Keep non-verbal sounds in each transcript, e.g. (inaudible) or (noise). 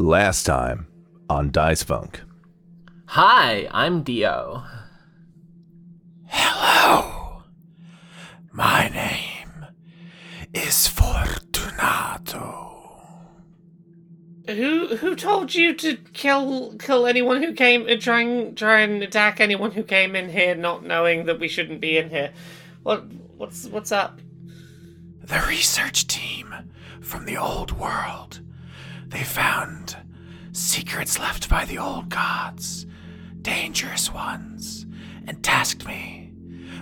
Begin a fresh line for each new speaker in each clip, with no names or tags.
Last time on Dice Funk.
Hi, I'm Dio.
Hello. My name is Fortunato.
Who who told you to kill kill anyone who came and try and try and attack anyone who came in here, not knowing that we shouldn't be in here? What what's what's up?
The research team from the old world. They found secrets left by the old gods, dangerous ones, and tasked me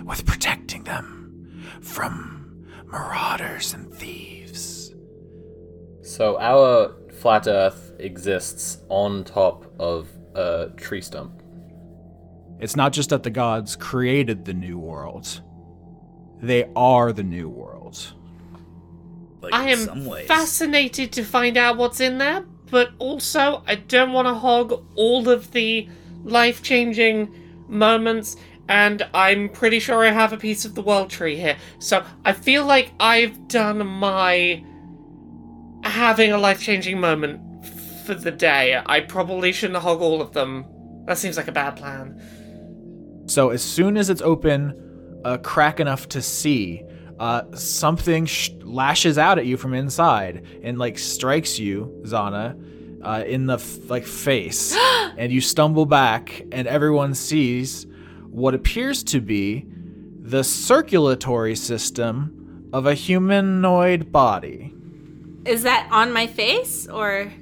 with protecting them from marauders and thieves.
So our flat Earth exists on top of a tree stump.
It's not just that the gods created the new world, they are the new world.
Like,
I
in
am
some ways.
fascinated to find out what's in there, but also I don't want to hog all of the life changing moments, and I'm pretty sure I have a piece of the world tree here. So I feel like I've done my having a life changing moment for the day. I probably shouldn't hog all of them. That seems like a bad plan.
So as soon as it's open, a crack enough to see, uh, something sh- lashes out at you from inside and like strikes you, Zana, uh, in the f- like face, (gasps) and you stumble back, and everyone sees what appears to be the circulatory system of a humanoid body.
Is that on my face or?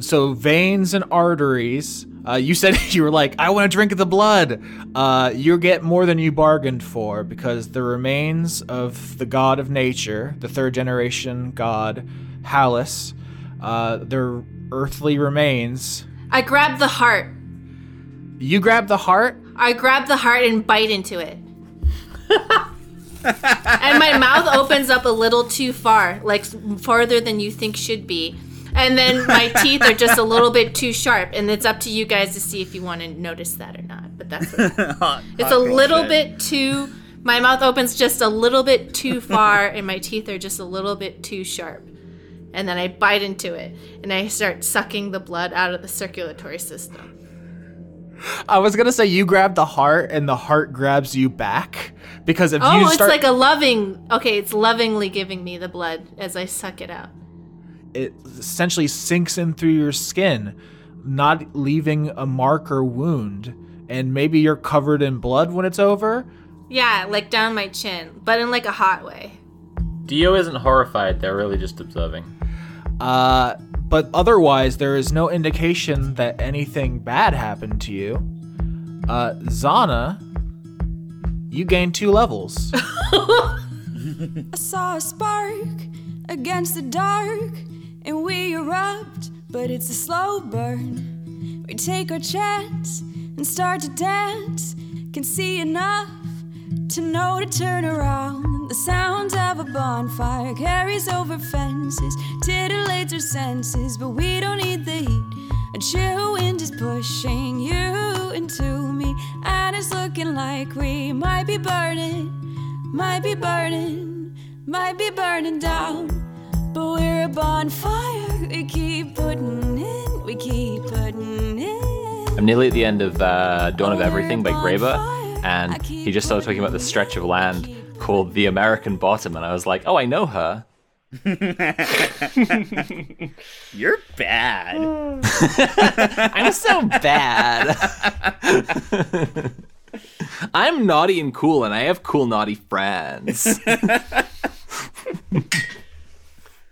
So veins and arteries. Uh, you said (laughs) you were like, I want to drink the blood. Uh, you get more than you bargained for because the remains of the god of nature, the third generation god, Hallis, uh, their earthly remains.
I grab the heart.
You grab the heart.
I grab the heart and bite into it. and my mouth opens up a little too far, like farther than you think should be. And then my (laughs) teeth are just a little bit too sharp, and it's up to you guys to see if you want to notice that or not. But that's okay. (laughs)
Hot-
it's
hot
a little
shit.
bit too. My mouth opens just a little bit too (laughs) far, and my teeth are just a little bit too sharp. And then I bite into it, and I start sucking the blood out of the circulatory system.
I was gonna say you grab the heart and the heart grabs you back because if
Oh,
you
it's like a loving. Okay, it's lovingly giving me the blood as I suck it out.
It essentially sinks in through your skin, not leaving a mark or wound, and maybe you're covered in blood when it's over.
Yeah, like down my chin, but in like a hot way.
Dio isn't horrified, they're really just observing.
Uh, but otherwise, there is no indication that anything bad happened to you. Uh, Zana, you gained two levels. (laughs)
I saw a spark against the dark, and we erupt, but it's a slow burn. We take our chance and start to dance. Can see enough to know to turn around. The sound of a bonfire carries over fences, titillates our senses, but we don't need the heat. A chill wind is pushing you into me, and it's looking like we might be burning, might be burning, might be burning down. But we're a bonfire, we keep putting in, we keep putting in.
I'm nearly at the end of uh, Dawn of Everything by Graeber, and he just started talking about this stretch of land called the American Bottom, and I was like, oh, I know her. (laughs)
You're bad. (laughs)
I'm so bad. (laughs) I'm naughty and cool, and I have cool, naughty friends.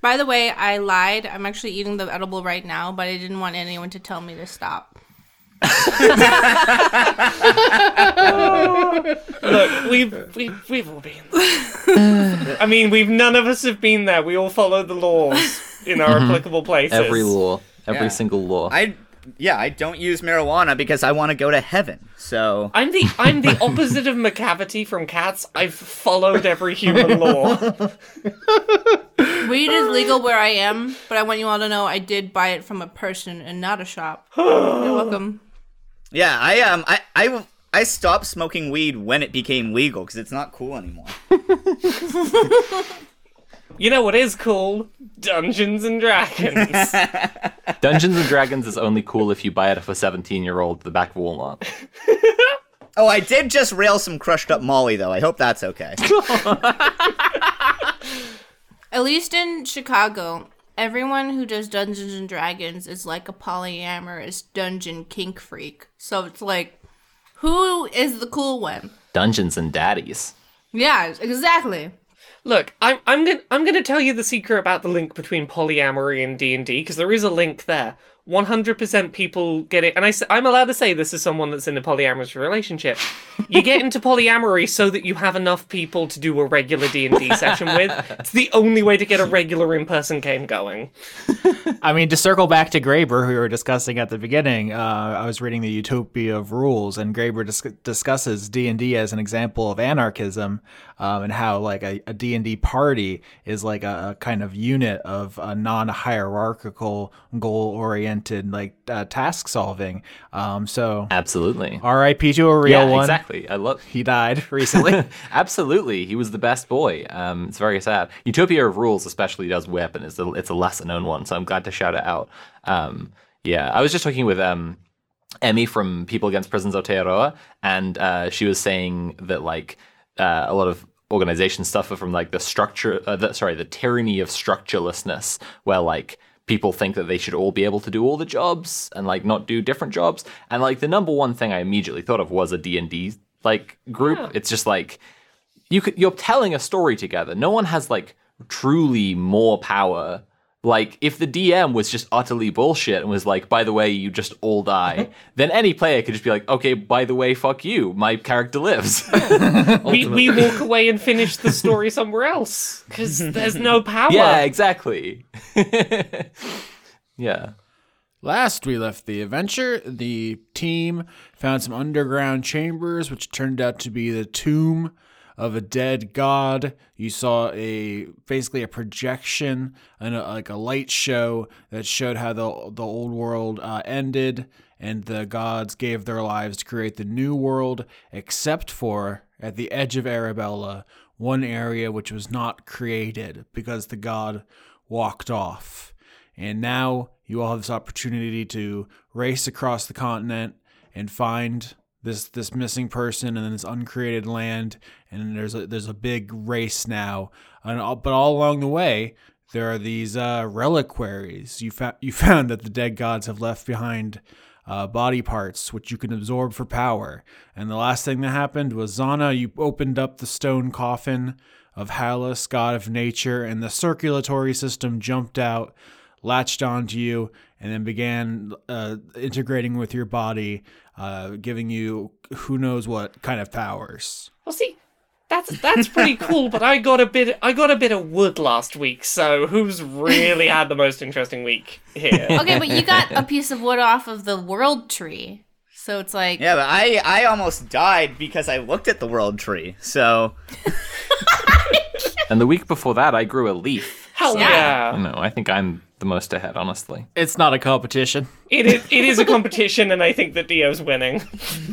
By the way, I lied. I'm actually eating the edible right now, but I didn't want anyone to tell me to stop.
Look, we've we've we've all been. There. I mean, we've none of us have been there. We all follow the laws in our mm-hmm. applicable places.
Every law, every
Yeah.
single law.
I yeah, I don't use marijuana because I want to go to heaven. So
I'm the I'm the opposite of Macavity from Cats. I've followed every human law. (laughs)
Weed is legal where I am, but I want you all to know I did buy it from a person and not a shop. (sighs) You're welcome.
yeah, I um I I I stopped smoking weed when it became legal because it's not cool anymore. (laughs)
You know what is cool? Dungeons and Dragons. (laughs)
Dungeons and Dragons is only cool if you buy it for 17 year old at the back of Walmart. (laughs)
Oh, I did just rail some crushed up Molly though. I hope that's okay. (laughs)
At least in Chicago, everyone who does Dungeons and Dragons is like a polyamorous dungeon kink freak. So it's like, who is the cool one?
Dungeons and Daddies.
Yeah, exactly.
Look, I'm I'm gonna I'm gonna tell you the secret about the link between polyamory and D and D because there is a link there. 100% people get it, and I, I'm allowed to say this is someone that's in a polyamorous relationship. You get into polyamory so that you have enough people to do a regular D and D (laughs) session with. It's the only way to get a regular in-person game going.
I mean, to circle back to Graeber, who we were discussing at the beginning, uh, I was reading the Utopia of Rules, and Graeber dis- discusses D and D as an example of anarchism, um, and how like a D and D party is like a, a, kind of unit of a non-hierarchical, goal-oriented like uh, task solving. Um, so
absolutely,
R.I.P. to a real
yeah,
one.
Exactly, I love.
He died (laughs) recently. (laughs)
absolutely, he was the best boy. Um, it's very sad. Utopia of Rules especially does whip, and it's a, it's a lesser known one. So I'm glad to shout it out. Um, yeah, I was just talking with um, Emmy from People Against Prisons Aotearoa, and uh, she was saying that like uh, a lot of organizations suffer from like the structure, uh, the, sorry, the tyranny of structurelessness, where like people think that they should all be able to do all the jobs and like not do different jobs. And like the number one thing I immediately thought of was a D and D like group. Yeah. It's just like you could you're telling a story together. No one has like truly more power like, if the DM was just utterly bullshit and was like, by the way, you just all die, (laughs) then any player could just be like, okay, by the way, fuck you, my character lives. (laughs) (laughs)
we, we walk away and finish the story somewhere else because there's no power.
Yeah, exactly. yeah.
Last we left the adventure, the team found some underground chambers, which turned out to be the tomb of a dead god. You saw a basically a projection and a, like a light show that showed how the the old world uh, ended and the gods gave their lives to create the new world, except for at the edge of Arabella, one area which was not created because the god walked off. And now you all have this opportunity to race across the continent and find this this missing person and then this uncreated land. And there's a there's a big race now. And all, but all along the way there are these uh, reliquaries. You fa- you (laughs) found that the dead gods have left behind uh, body parts which you can absorb for power. And the last thing that happened was Zana you opened up the stone coffin of Hallis god of nature and the circulatory system jumped out latched onto you and then began uh, integrating with your body, uh, giving you who knows what kind of powers.
Well, see, that's that's pretty (laughs) cool. But I got a bit I got a bit of wood last week, so who's really had the most interesting week here? (laughs)
Okay, but you got a piece of wood off of the world tree. So it's like
Yeah, but I I almost died because I looked at the world tree. So (laughs)
And the week before that I grew a leaf.
Hell so, yeah.
You know, I think I'm the most ahead, honestly.
It's not a competition.
It is. It is a competition, and I think that Dio's winning.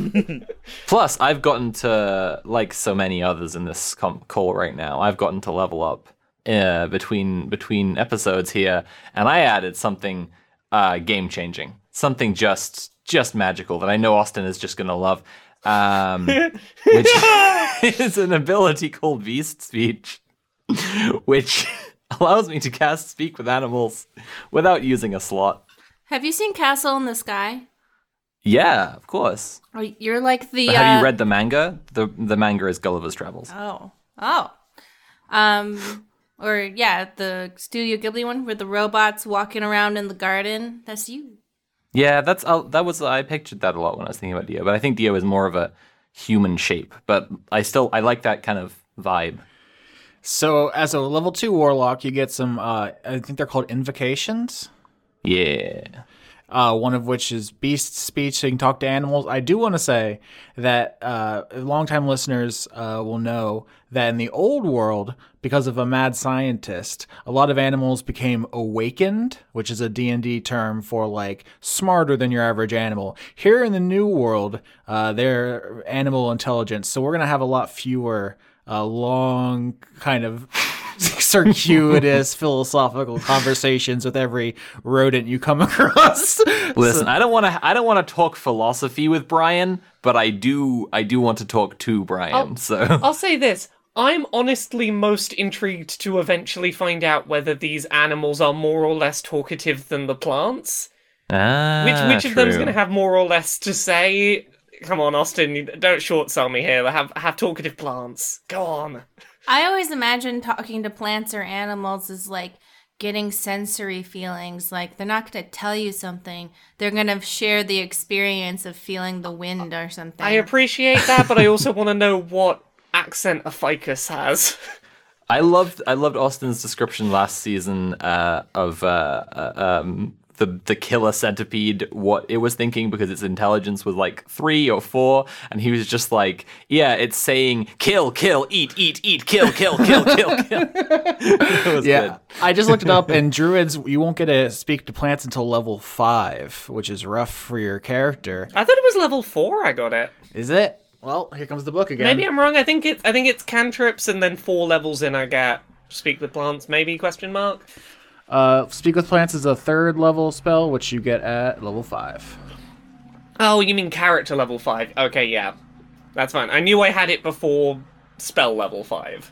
(laughs)
Plus, I've gotten to like so many others in this com- call right now. I've gotten to level up uh, between between episodes here, and I added something uh, game changing, something just just magical that I know Austin is just gonna love, um, (laughs) which (laughs) is an ability called Beast Speech, which (laughs) allows me to cast Speak with Animals without using a slot.
Have you seen Castle in the Sky?
Yeah, of course.
Oh, you're like the.
But have
uh,
you read the manga? The the manga is Gulliver's Travels.
Oh, oh, um, or yeah, the Studio Ghibli one where the robots walking around in the garden. That's you.
Yeah, that's uh, that was I pictured that a lot when I was thinking about Dio, but I think Dio is more of a human shape. But I still I like that kind of vibe.
So as a level two warlock, you get some. Uh, I think they're called invocations.
Yeah.
Uh, one of which is beast speech, so you can talk to animals. I do want to say that uh, longtime listeners uh, will know that in the old world, because of a mad scientist, a lot of animals became awakened, which is a D&D term for like smarter than your average animal. Here in the new world, uh, they're animal intelligence, so we're gonna have a lot fewer a long kind of (laughs) circuitous (laughs) philosophical conversations with every rodent you come (laughs) across.
Listen, I don't want to. I don't want to talk philosophy with Brian, but I do. I do want to talk to Brian.
Oh.
so
I'll say this. I'm honestly most intrigued to eventually find out whether these animals are more or less talkative than the plants.
ah,
Which which of them's
true.
going to have more or less to say? Come on, Austin, don't short sell me here. Have have talkative plants. Go on.
I always imagine talking to plants or animals is like getting sensory feelings. Like they're not going to tell you something, they're going to share the experience of feeling the wind or something.
I appreciate that, but I also want to know what accent a ficus has.
I loved I loved Austin's description last season uh, of uh, uh, um, the the killer centipede. What it was thinking because its intelligence was like three or four, and he was just like, "Yeah, it's saying kill, kill, eat, eat, eat, kill, kill, kill, kill, kill." (laughs) it was
Yeah,
good.
I just looked it up, and druids you won't get to speak to plants until level five, which is rough for your character.
I thought it was level four. I got it.
Is it? Well, here comes the book again.
Maybe I'm wrong. I think it's I think it's cantrips and then four levels in I get speak with plants. Maybe question mark.
Uh, speak with plants is a third level spell, which you get at level five.
Oh, you mean character level five? Okay, yeah, that's fine. I knew I had it before spell level five.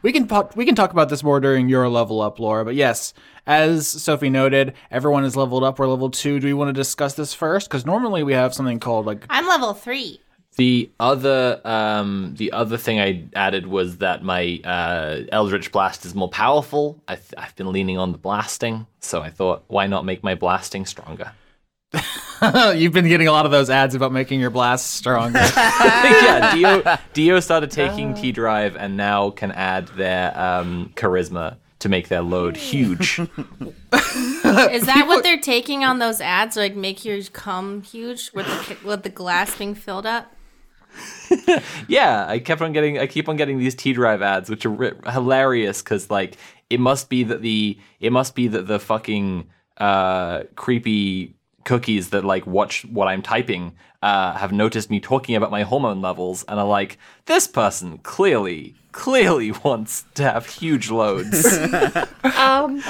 We can po- we can talk about this more during your level up, Laura. But yes, as Sophie noted, everyone is leveled up. We're level two. Do we want to discuss this first? Because normally we have something called like
I'm level three.
The other um, the other thing I added was that my uh, Eldritch Blast is more powerful. I th- I've been leaning on the blasting, so I thought, why not make my blasting stronger? (laughs)
you've been getting a lot of those ads about making your blast stronger. (laughs)
yeah, Dio (laughs) Dio started taking T Drive and now can add their um, charisma to make their load huge.
Is that what they're taking on those ads? Like make yours come huge with the with the glass being filled up? (laughs)
yeah, I kept on getting I keep on getting these T Drive ads, which are ri- hilarious because like it must be that the it must be that the fucking uh, creepy cookies that like watch what I'm typing uh, have noticed me talking about my hormone levels and are like, this person clearly clearly (laughs) wants to have huge loads. (laughs)
Um,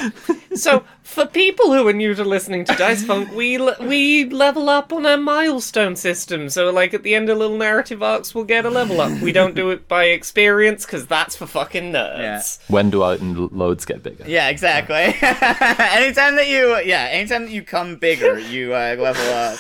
so for people who are new to listening to Dice Funk, we le- we level up on a milestone system. So like at the end of little narrative arcs, we'll get a level up. We don't do it by experience because that's for fucking nerds. Yeah.
when do our n- loads get bigger?
Yeah, exactly. (laughs) anytime that you, yeah, anytime that you come bigger, you uh, level up.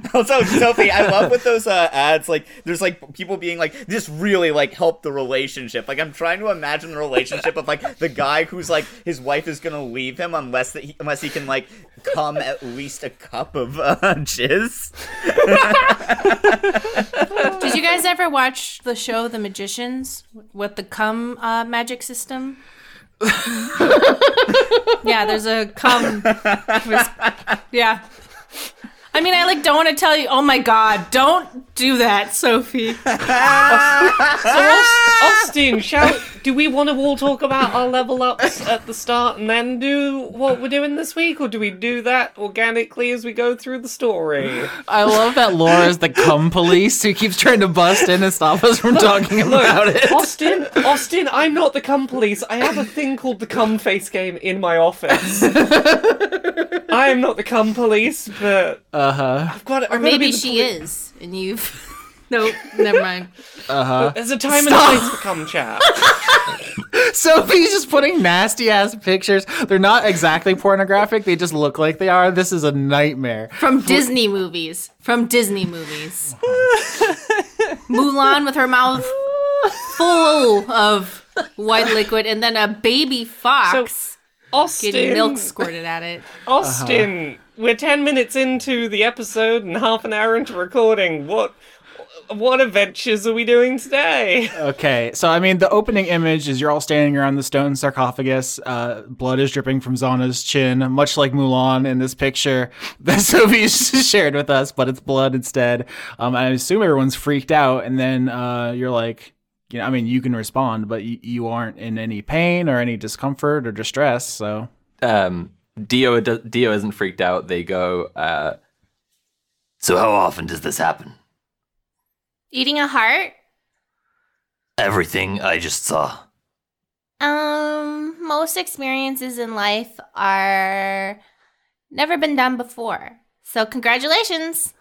(laughs) also, Sophie, I love with those uh, ads. Like, there's like people being like, "This really like helped the relationship." Like, I'm trying to imagine the relationship of like the guy who's like his wife is gonna leave him unless that he, unless he can like come at least a cup of uh, (laughs) jizz. (laughs)
Did you guys ever watch the show The Magicians with the cum uh, magic system? yeah, there's a cum. Yeah. I mean, I like don't want to tell you. Oh my god, don't do that, Sophie. (laughs)
So Austin, shall do we want to all talk about our level ups at the start and then do what we're doing this week, or do we do that organically as we go through the story?
I love that Laura's the cum police who keeps trying to bust in and stop us from talking about it.
Austin, Austin, I'm not the cum police. I have a thing called the cum face game in my office. (laughs) I am not the cum police, but
Uh huh.
I've got it.
Or maybe she is, and you've. (laughs) Nope, never mind. Uh huh.
There's a time and a place for cum chat. (laughs)
Sophie's just putting nasty ass pictures. They're not exactly pornographic. They just look like they are. This is a nightmare.
From Disney movies. From Disney movies. (laughs) Mulan with her mouth full of white liquid, and then a baby fox
Austin,
getting milk squirted at it. (laughs)
Austin, we're ten minutes into the episode and half an hour into recording. What, what adventures are we doing today? (laughs)
Okay, so I mean, the opening image is you're all standing around the stone sarcophagus. Uh, blood is dripping from Zana's chin, much like Mulan in this picture (laughs) that Sophie shared with us, but it's blood instead. Um, I assume everyone's freaked out, and then uh, you're like, you know, I mean, you can respond, but y- you aren't in any pain or any discomfort or distress. So
um, Dio Dio isn't freaked out. They go. Uh, so how often does this happen?
Eating a heart?
everything I just saw.
Um, most experiences in life are never been done before. So congratulations.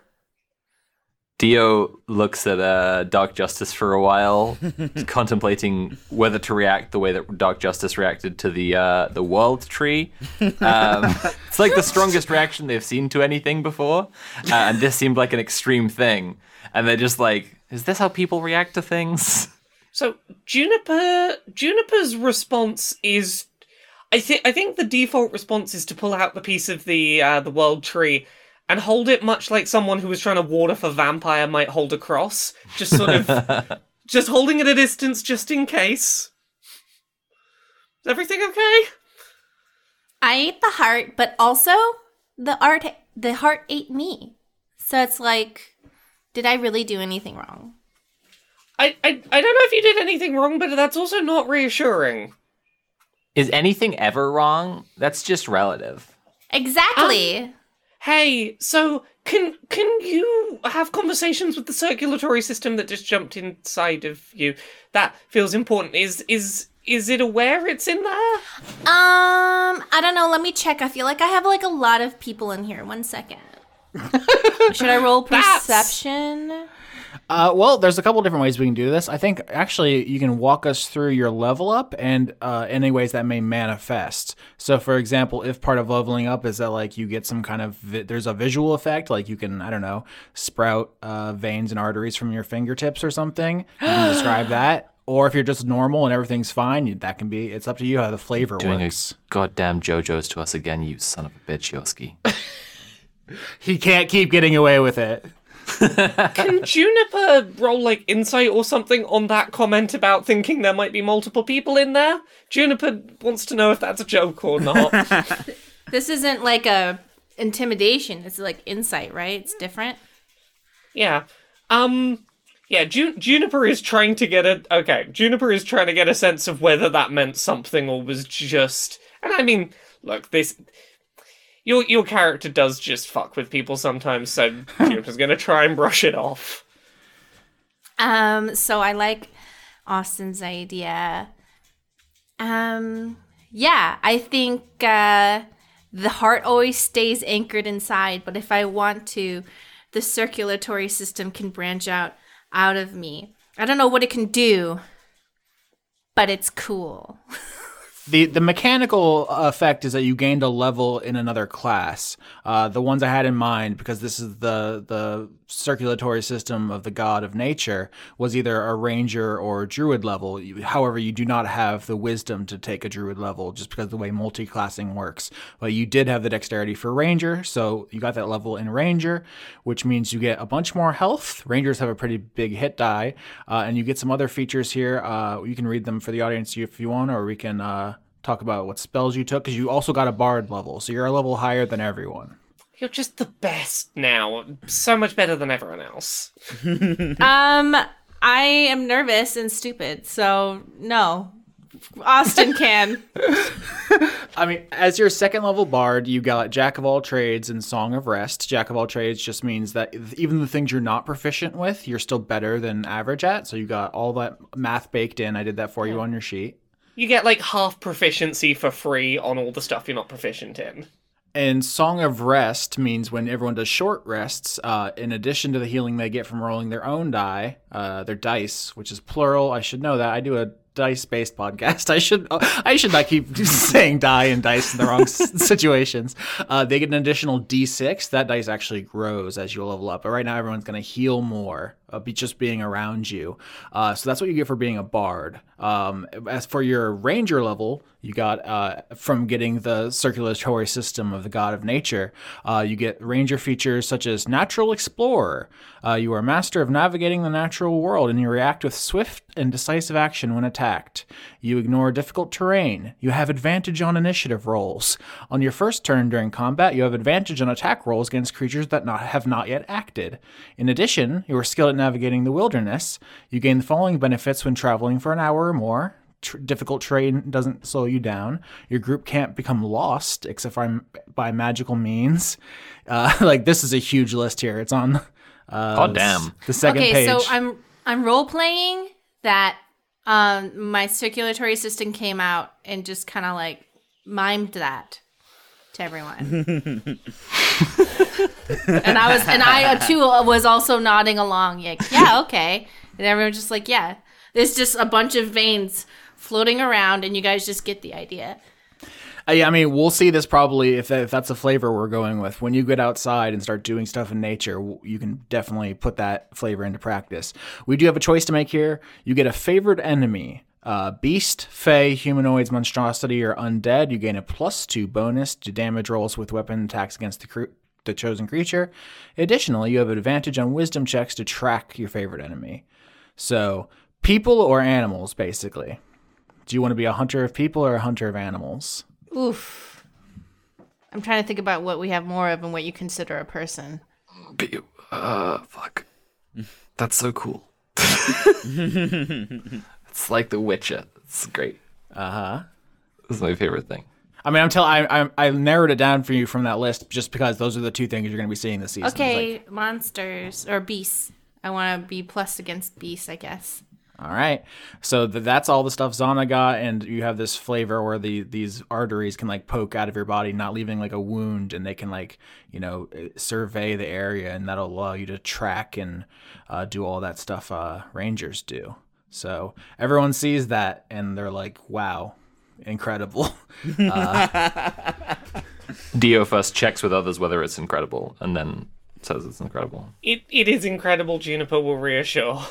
Dio looks at uh, Dark Justice for a while, (laughs) contemplating whether to react the way that Dark Justice reacted to the uh, the World Tree. (laughs) Um, it's like the strongest reaction they've seen to anything before, uh, and this seemed like an extreme thing. And they're just like, "Is this how people react to things?"
So Juniper Juniper's response is I think I think the default response is to pull out the piece of the uh, the world tree and hold it much like someone who was trying to ward off a vampire might hold a cross. Just sort of (laughs) just holding it at a distance just in case. Is everything okay?
I ate the heart, but also the art the heart ate me. So it's like did I really do anything wrong?
I, I I don't know if you did anything wrong, but that's also not reassuring.
Is anything ever wrong? That's just relative.
Exactly.
Um, Hey, so can can you have conversations with the circulatory system that just jumped inside of you? That feels important. Is is is it aware it's in there?
Um, I don't know. Let me check. I feel like I have like a lot of people in here. One second. (laughs) Should I roll
That's-
perception?
Uh, well, there's a couple different ways we can do this. I think actually you can walk us through your level up and uh, any ways that may manifest. So, for example, if part of leveling up is that like you get some kind of vi- there's a visual effect, like you can I don't know sprout uh, veins and arteries from your fingertips or something. You can (gasps) describe that. Or if you're just normal and everything's fine, that can be. It's up to you how the flavor
Doing
works.
a goddamn JoJo's to us again, you son of a bitch, Yoski. (laughs)
He can't keep getting away with it. (laughs)
Can Juniper roll like insight or something on that comment about thinking there might be multiple people in there? Juniper wants to know if that's a joke or not. (laughs)
This isn't like a intimidation. It's like insight, right? It's different.
yeah. Um yeah, Ju- Juniper is trying to get a okay, Juniper is trying to get a sense of whether that meant something or was just and I mean, look, this your your character does just fuck with people sometimes, so (laughs) Juniper's gonna try and brush it off.
Um, so I like Austin's idea. Um, yeah, I think uh, the heart always stays anchored inside, but if I want to, the circulatory system can branch out out of me. I don't know what it can do, but it's cool. (laughs)
The the mechanical effect is that you gained a level in another class. Uh, the ones I had in mind, because this is the the circulatory system of the god of nature, was either a ranger or a druid level. However, you do not have the wisdom to take a druid level, just because of the way multi-classing works. But you did have the dexterity for ranger, so you got that level in ranger, which means you get a bunch more health. Rangers have a pretty big hit die, uh, and you get some other features here. Uh, you can read them for the audience if you want, or we can. Talk about what spells you took because you also got a bard level, so you're a level higher than everyone.
You're just the best now. So much better than everyone else. (laughs)
um, I am nervous and stupid, so no. Austin can. (laughs)
I mean, as your second level bard, you got Jack of all trades and Song of Rest. Jack of all trades just means that even the things you're not proficient with, you're still better than average at. So you got all that math baked in. I did that for you on your sheet.
You get like half proficiency for free on all the stuff you're not proficient in.
And Song of Rest means when everyone does short rests, uh, in addition to the healing they get from rolling their own die, uh, their dice, which is plural. I should know that. I do a dice-based podcast. (laughs) I should I should not keep (laughs) saying die and dice in the wrong (laughs) situations. Uh, they get an additional D6. That dice actually grows as you level up. But right now, everyone's going to heal more, uh, be just being around you. Uh, so that's what you get for being a bard. Um, as for your ranger level, you got uh, from getting the circulatory system of the god of nature. Uh, you get ranger features such as natural explorer. Uh, you are master of navigating the natural world, and you react with swift and decisive action when attacked. You ignore difficult terrain. You have advantage on initiative rolls. On your first turn during combat, you have advantage on attack rolls against creatures that not, have not yet acted. In addition, you are skilled navigating the wilderness. You gain the following benefits when traveling for an hour or more. Tr- difficult terrain doesn't slow you down. Your group can't become lost except for by magical means. (laughs) Uh, like this is a huge list here. It's on. Uh,
God damn.
The second
okay,
page.
so I'm I'm role playing that um, my circulatory system came out and just kind of like mimed that to everyone. (laughs) and I was, and I uh, too was also nodding along. Like, yeah, okay. And everyone just like, yeah. There's just a bunch of veins floating around, and you guys just get the idea.
Uh, yeah, I mean, we'll see this probably if, if that's the flavor we're going with. When you get outside and start doing stuff in nature, you can definitely put that flavor into practice. We do have a choice to make here. You get a favorite enemy. Uh, beast, fey, humanoids, monstrosity, or undead. You gain a plus two bonus to damage rolls with weapon attacks against the, cr- the chosen creature. Additionally, you have an advantage on wisdom checks to track your favorite enemy. So, people or animals, basically. Do you want to be a hunter of people or a hunter of animals?
Oof. I'm trying to think about what we have more of and what you consider a person.
Be- Uh, fuck. That's so cool. (laughs) it's like The Witcher. It's great.
Uh huh.
This is my favorite thing.
I mean, I'm telling. I, I I narrowed it down for you from that list just because those are the two things you're going to be seeing this season.
Okay,
like,
monsters or beasts. I want to be plus against beasts, I guess.
all right. So th- that's all the stuff Zana got, and you have this flavor where the these arteries can like poke out of your body, not leaving like a wound, and they can like you know uh, survey the area, and that'll allow you to track and uh, do all that stuff uh, rangers do. So everyone sees that, and they're like, "Wow, incredible." (laughs)
Dio first checks with others whether it's incredible, and then says it's incredible.
It, it is incredible, Juniper will reassure.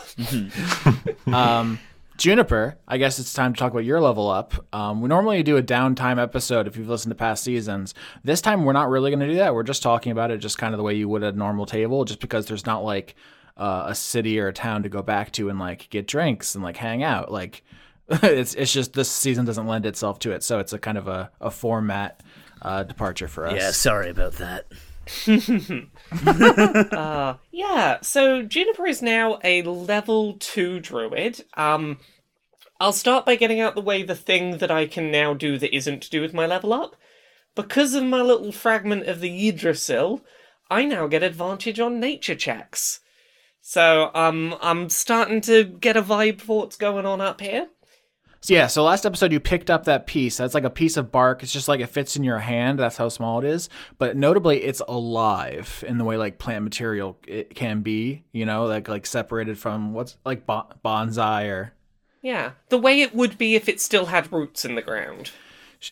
(laughs)
Juniper, I guess it's time to talk about your level up. Um, we normally do a downtime episode if you've listened to past seasons. This time, we're not really going to do that. We're just talking about it just kind of the way you would at a normal table, just because there's not like uh, a city or a town to go back to and like get drinks and like hang out. Like (laughs) it's it's just this season doesn't lend itself to it, so it's a kind of a, a format uh, departure for us.
Yeah, sorry about that. (laughs)
Yeah, so Juniper is now a level 2 druid. Um, I'll start by getting out the way the thing that I can now do that isn't to do with my level up. Because of my little fragment of the Yggdrasil, I now get advantage on nature checks. So um, I'm starting to get a vibe for what's going on up here.
So yeah, so last episode you picked up that piece. That's like a piece of bark. It's just like it fits in your hand. That's how small it is. But notably, it's alive in the way like plant material it can be. You know, like like separated from what's like bon- bonsai or
Yeah, the way it would be if it still had roots in the ground.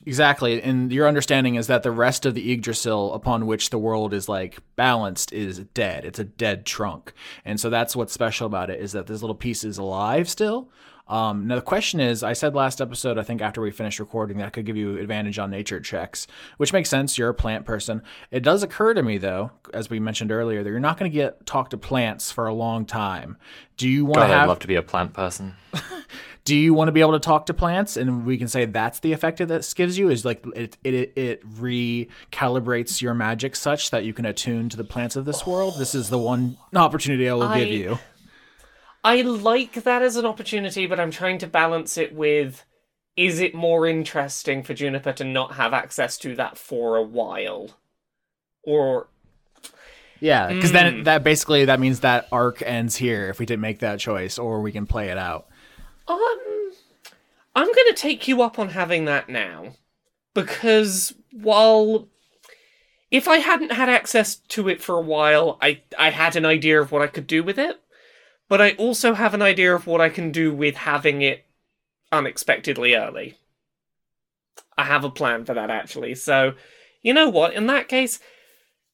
Exactly. And your understanding is that the rest of the Yggdrasil upon which the world is like balanced is dead. It's a dead trunk. And so that's what's special about it is that this little piece is alive still. Um, now the question is, I said last episode, I think after we finished recording, that could give you advantage on nature checks, which makes sense. You're a plant person. It does occur to me though, as we mentioned earlier, that you're not going to get talk to plants for a long time. Do you want
God,
to
I'd love to be a plant person. (laughs)
do you want to be able to talk to plants and we can say that's the effect that this gives you is like it it, it recalibrates your magic such that you can attune to the plants of this world this is the one opportunity i will
I-
give you
I like that as an opportunity, but I'm trying to balance it with is it more interesting for Juniper to not have access to that for a while? Or
yeah because then that basically that means that arc ends here if we didn't make that choice or we can play it out.
Um I'm going to take you up on having that now because while if I hadn't had access to it for a while, I I had an idea of what I could do with it, but I also have an idea of what I can do with having it unexpectedly early. I have a plan for that actually. So, you know what? In that case,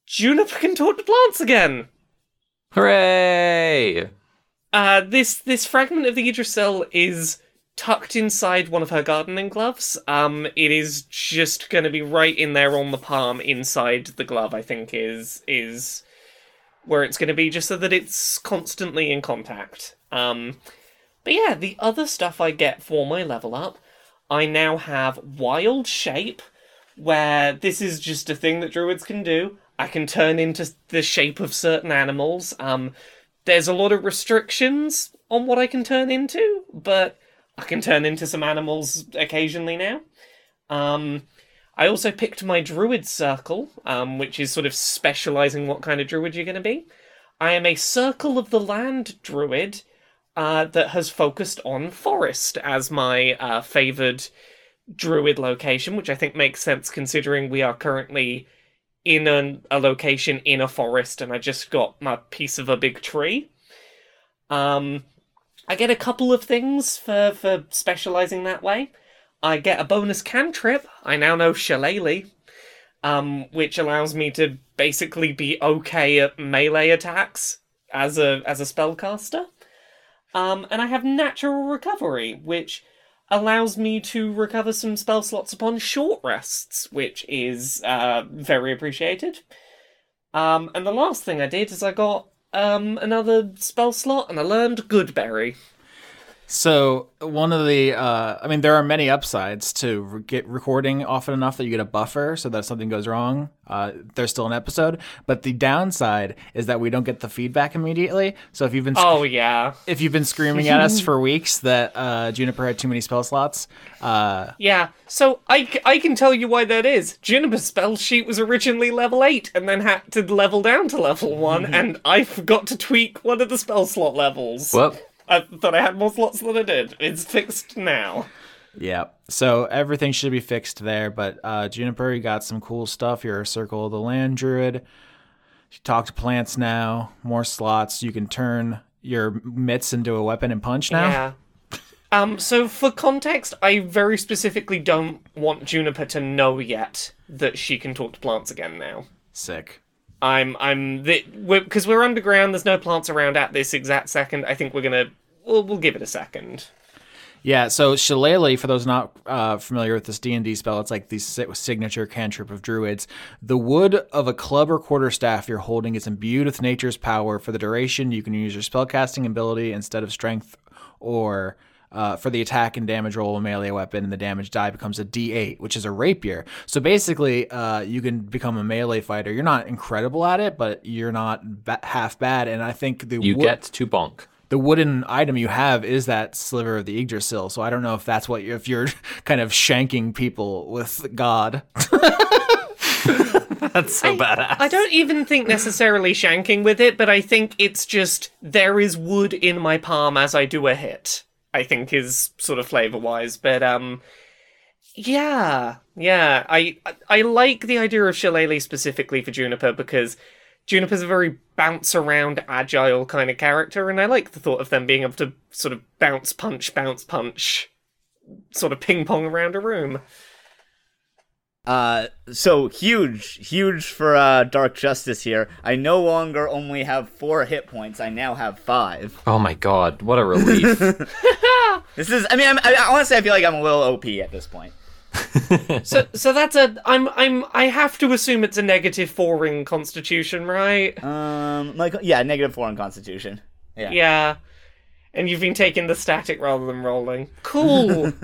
Juniper can talk to plants again.
Hooray!
Uh, this this fragment of the Yggdrasil is tucked inside one of her gardening gloves. Um, it is just going to be right in there on the palm inside the glove. I think is is where it's going to be, just so that it's constantly in contact. Um, but yeah, the other stuff I get for my level up, I now have Wild Shape, where this is just a thing that druids can do. I can turn into the shape of certain animals. Um, there's a lot of restrictions on what I can turn into, but I can turn into some animals occasionally now. Um, I also picked my druid circle, um, which is sort of specializing what kind of druid you're going to be. I am a circle of the land druid. uh, that has focused on forest as my uh, favored druid location, which I think makes sense considering we are currently in an, a location in a forest and I just got my piece of a big tree. Um, I get a couple of things for, for specializing that way. I get a bonus cantrip. I now know Shillelagh, um, which allows me to basically be okay at melee attacks as a as a spellcaster. Um, and I have natural recovery, which allows me to recover some spell slots upon short rests, which is uh, very appreciated. Um, and the last thing I did is I got um, another spell slot and I learned Goodberry.
So one of the, uh, I mean, there are many upsides to re- get recording often enough that you get a buffer, so that if something goes wrong, uh, there's still an episode. But the downside is that we don't get the feedback immediately. So if you've been, sc-
Oh yeah,
if you've been screaming at us (laughs) for weeks that uh, Juniper had too many spell slots, uh,
yeah. So I, c- I can tell you why that is. Juniper's spell sheet was originally level eight and then had to level down to level one, (laughs) and I forgot to tweak one of the spell slot levels.
Well,
I thought I had more slots than I did. It's fixed now.
Yeah. So everything should be fixed there. But uh, Juniper, you got some cool stuff. You're a Circle of the Land Druid. You talk to plants now. More slots. You can turn your mitts into a weapon and punch now.
Yeah. Um, so for context, I very specifically don't want Juniper to know yet that she can talk to plants again now.
Sick.
I'm I'm the because we're, we're underground. There's no plants around at this exact second. I think we're gonna we'll we'll give it a second.
Yeah, so Shillelagh, for those not uh, familiar with this D and D spell, it's like the signature cantrip of druids. The wood of a club or quarterstaff you're holding is imbued with nature's power. For the duration, you can use your spellcasting ability instead of strength, or uh, for the attack and damage roll of a melee weapon, and the damage die becomes a D8, which is a rapier. So basically, uh, you can become a melee fighter. You're not incredible at it, but you're not ba- half bad. And I think the
you
wood-
get to bonk.
The wooden item you have is that sliver of the Yggdrasil. So I don't know if that's what you, if you're (laughs) kind of shanking people with God. (laughs)
That's so badass.
I don't even think necessarily shanking with it, but I think it's just there is wood in my palm as I do a hit. I think is sort of flavor wise, but um, yeah, yeah. I I like the idea of Shillelagh specifically for Juniper because Juniper's a very bounce around, agile kind of character, and I like the thought of them being able to sort of bounce, punch, bounce, punch, sort of ping pong around a room.
Uh, so huge, huge for uh, Dark Justice here. I no longer only have four hit points. I now have five.
Oh my god, what a relief. (laughs)
This is. I mean, I'm, I, honestly, I feel like I'm a little OP at this point. (laughs)
So so that's a I'm I'm I have to assume it's a negative four in Constitution, right?
Um, like yeah, negative four on Constitution. Yeah.
Yeah. And you've been taking the static rather than rolling. Cool. (laughs)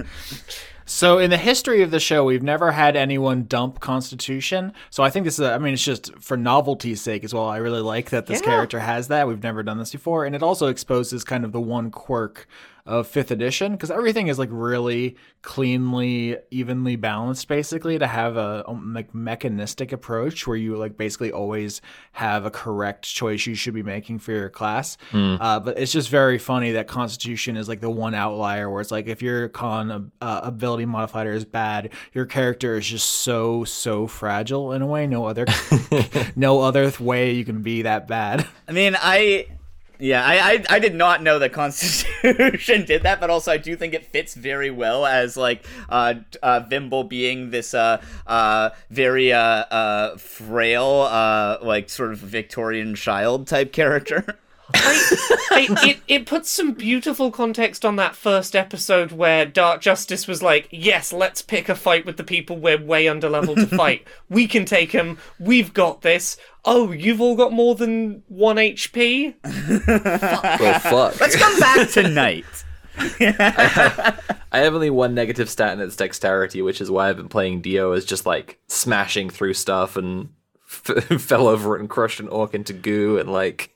So in the history of the show, we've never had anyone dump Constitution. So I think this is, a, I mean, it's just for novelty's sake as well. I really like that this
Yeah.
character has that. We've never done this before. And it also exposes kind of the one quirk of fifth edition because everything is like really cleanly, evenly balanced basically to have a um, like mechanistic approach where you like basically always have a correct choice you should be making for your class. Uh, but it's just very funny that Constitution is like the one outlier where it's like if your con uh, ability modifier is bad, your character is just so so fragile in a way. No other (laughs) no other way you can be that bad.
I mean, I. Yeah, I, I I did not know that (laughs) Constitution did that, but also I do think it fits very well as like uh, uh Vimble being this uh uh very uh uh frail uh like sort of Victorian child type character. (laughs)
I, I, it, it puts some beautiful context on that first episode where Dark Justice was like, yes, let's pick a fight with the people we're way under level to (laughs) fight. We can take them. We've got this. Oh, you've all got more than one HP? (laughs)
well, fuck.
Let's come back (laughs) tonight.
I have only one negative stat and it's dexterity, which is why I've been playing Dio as just like smashing through stuff and f- fell over it and crushed an orc into goo and like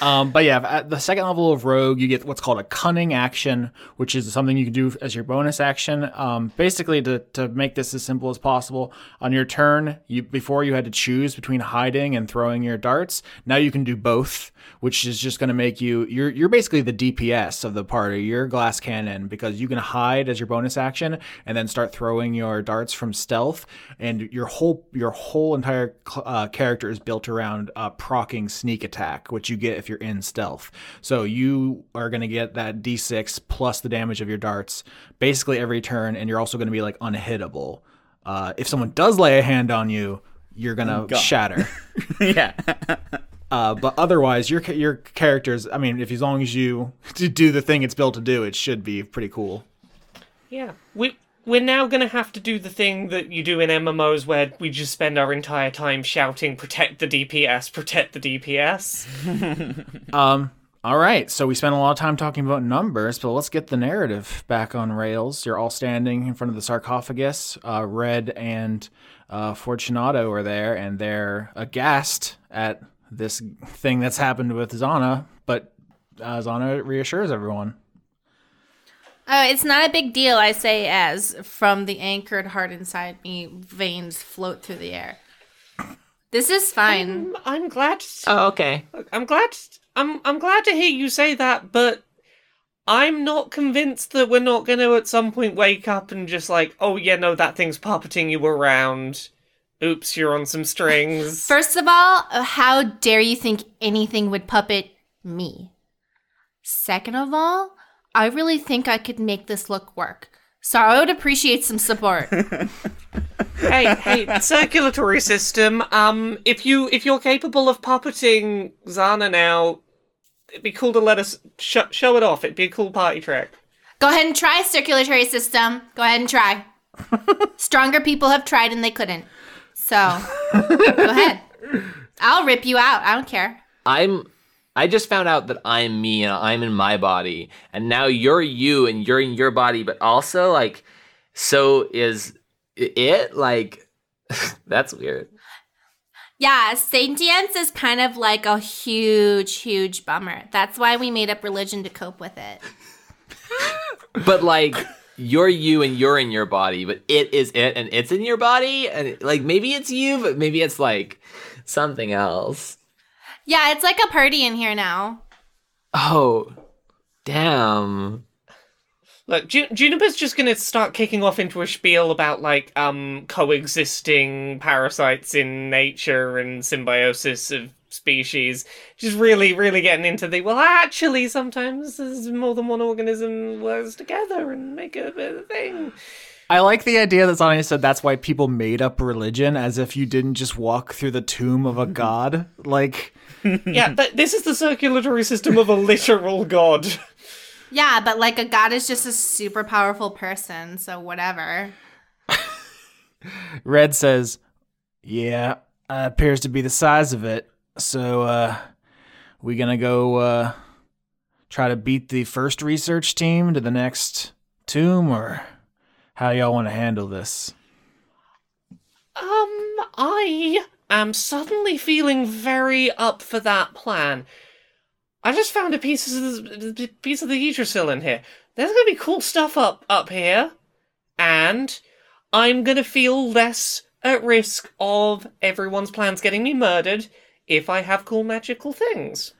um, but yeah, at the second level of rogue, you get what's called a cunning action, which is something you can do as your bonus action. Um, basically, to, to make this as simple as possible, on your turn, you before you had to choose between hiding and throwing your darts. Now you can do both, which is just going to make you you're you're basically the DPS of the party. You're glass cannon because you can hide as your bonus action and then start throwing your darts from stealth, and your whole your whole entire uh, character is built around uh, procking sneak attack, which you get if you're in stealth. So you are going to get that d6 plus the damage of your darts basically every turn, and you're also going to be like unhittable. Uh, if someone does lay a hand on you, you're gonna (laughs) shatter.
yeah.
Uh, but otherwise, your your characters. I mean, if as long as you (laughs) do the thing it's built to do, it should be pretty cool.
Yeah, we we're now gonna have to do the thing that you do in MMOs where we just spend our entire time shouting "Protect the DPS! Protect the DPS!" (laughs)
Um. All right, so we spent a lot of time talking about numbers, but let's get the narrative back on rails. You're all standing in front of the sarcophagus. Uh, Red and uh, Fortunato are there, and they're aghast at this thing that's happened with Zana. But uh, Zana reassures everyone.
Oh, it's not a big deal, I say, as from the anchored heart inside me, veins float through the air. This is fine.
I'm, I'm glad.
Oh, okay.
I'm glad. I'm I'm glad to hear you say that, but I'm not convinced that we're not going to at some point wake up and just like, oh yeah, no, that thing's puppeting you around. Oops, you're on some strings. (laughs)
First of all, uh, how dare you think anything would puppet me? Second of all, I really think I could make this look work. So I would appreciate some support. (laughs)
hey, hey, circulatory system. Um, if you if you're capable of puppeting Zana now, it'd be cool to let us sh- show it off. It'd be a cool party trick.
Go ahead and try circulatory system. Go ahead and try. (laughs) Stronger people have tried and they couldn't. So go ahead. (laughs) I'll rip you out. I don't care.
I'm I just found out that I'm me and I'm in my body and now you're you and you're in your body but also like so is it like (laughs) that's weird.
Yeah, sentience is kind of like a huge, huge bummer. That's why we made up religion to cope with it. (laughs)
But like you're you and you're in your body but it is it and it's in your body and like maybe it's you but maybe it's like something else.
Yeah, it's like a party in here now.
Oh. Damn.
Look, Ju- Juniper's just gonna start kicking off into a spiel about like um coexisting parasites in nature and symbiosis of species. Just really, really getting into the well, actually, sometimes there's more than one organism works together and make a bit of a thing.
I like the idea that Zana said that's why people made up religion, as if you didn't just walk through the tomb of a god. Like,
yeah, th- this is the circulatory system of a literal god.
Yeah, but like a god is just a super powerful person, so whatever.
Red says, "Yeah, uh, appears to be the size of it. So, uh, we gonna go uh, try to beat the first research team to the next tomb, or how y'all want to handle this?"
Um, I am suddenly feeling very up for that plan. I just found a piece of the piece of the Yggdrasil in here. There's gonna be cool stuff up up here, and I'm gonna feel less at risk of everyone's plans getting me murdered if I have cool magical things.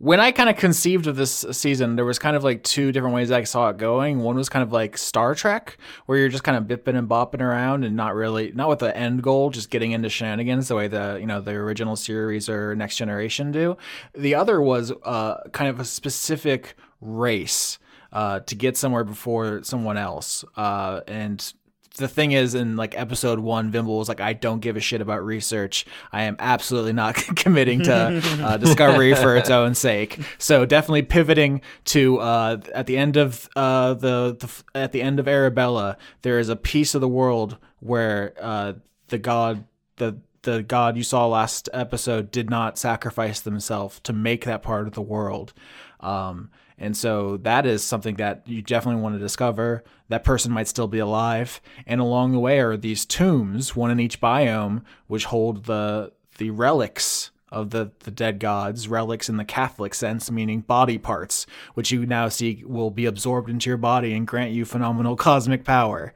When I kind of conceived of this season, there was kind of like two different ways I saw it going. One was kind of like Star Trek, where you're just kind of bipping and bopping around and not really, not with the end goal, just getting into shenanigans the way the you know the original series or Next Generation do. The other was uh, kind of a specific race uh, to get somewhere before someone else, uh, and the thing is in like episode one vimble was like i don't give a shit about research. I am absolutely not (laughs) committing to uh, (laughs) discovery for its own sake. So definitely pivoting to uh, at the end of uh, the, the at the end of arabella there is a piece of the world where uh, the god the the god you saw last episode did not sacrifice themselves to make that part of the world. Um, and so that is something that you definitely want to discover. That person might still be alive. And along the way are these tombs, one in each biome, which hold the the relics of the, the dead gods, relics in the Catholic sense, meaning body parts, which you now see will be absorbed into your body and grant you phenomenal cosmic power.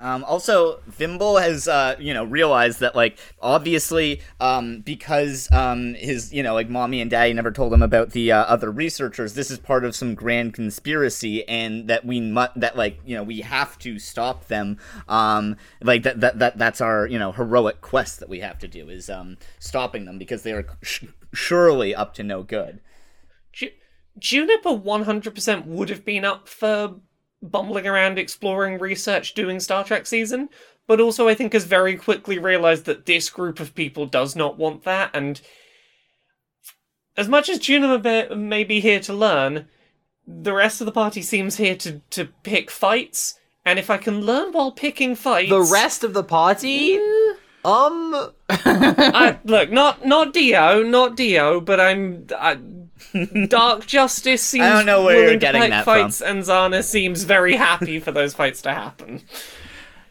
Um, also, Vimble has, uh, you know, realized that, like, obviously, um, because um, his, you know, like, mommy and daddy never told him about the uh, other researchers. This is part of some grand conspiracy, and that we that, like, you know, we have to stop them. Um, like that, that, that, that's our, you know, heroic quest that we have to do is um, stopping them because they are sh- surely up to no good.
Ju- Juniper 100% would have been up for bumbling around, exploring research, doing Star Trek season, but also I think has very quickly realized that this group of people does not want that, and as much as Juniper may- may be here to learn, the rest of the party seems here to, to pick fights, and if I can learn while picking fights...
The rest of the party? Um, (laughs)
I, look, not not Dio, not Dio, but I'm I, Dark Justice seems I
don't know where
willing
you're getting
pick
that
fights, and Zana seems very happy for those fights to happen.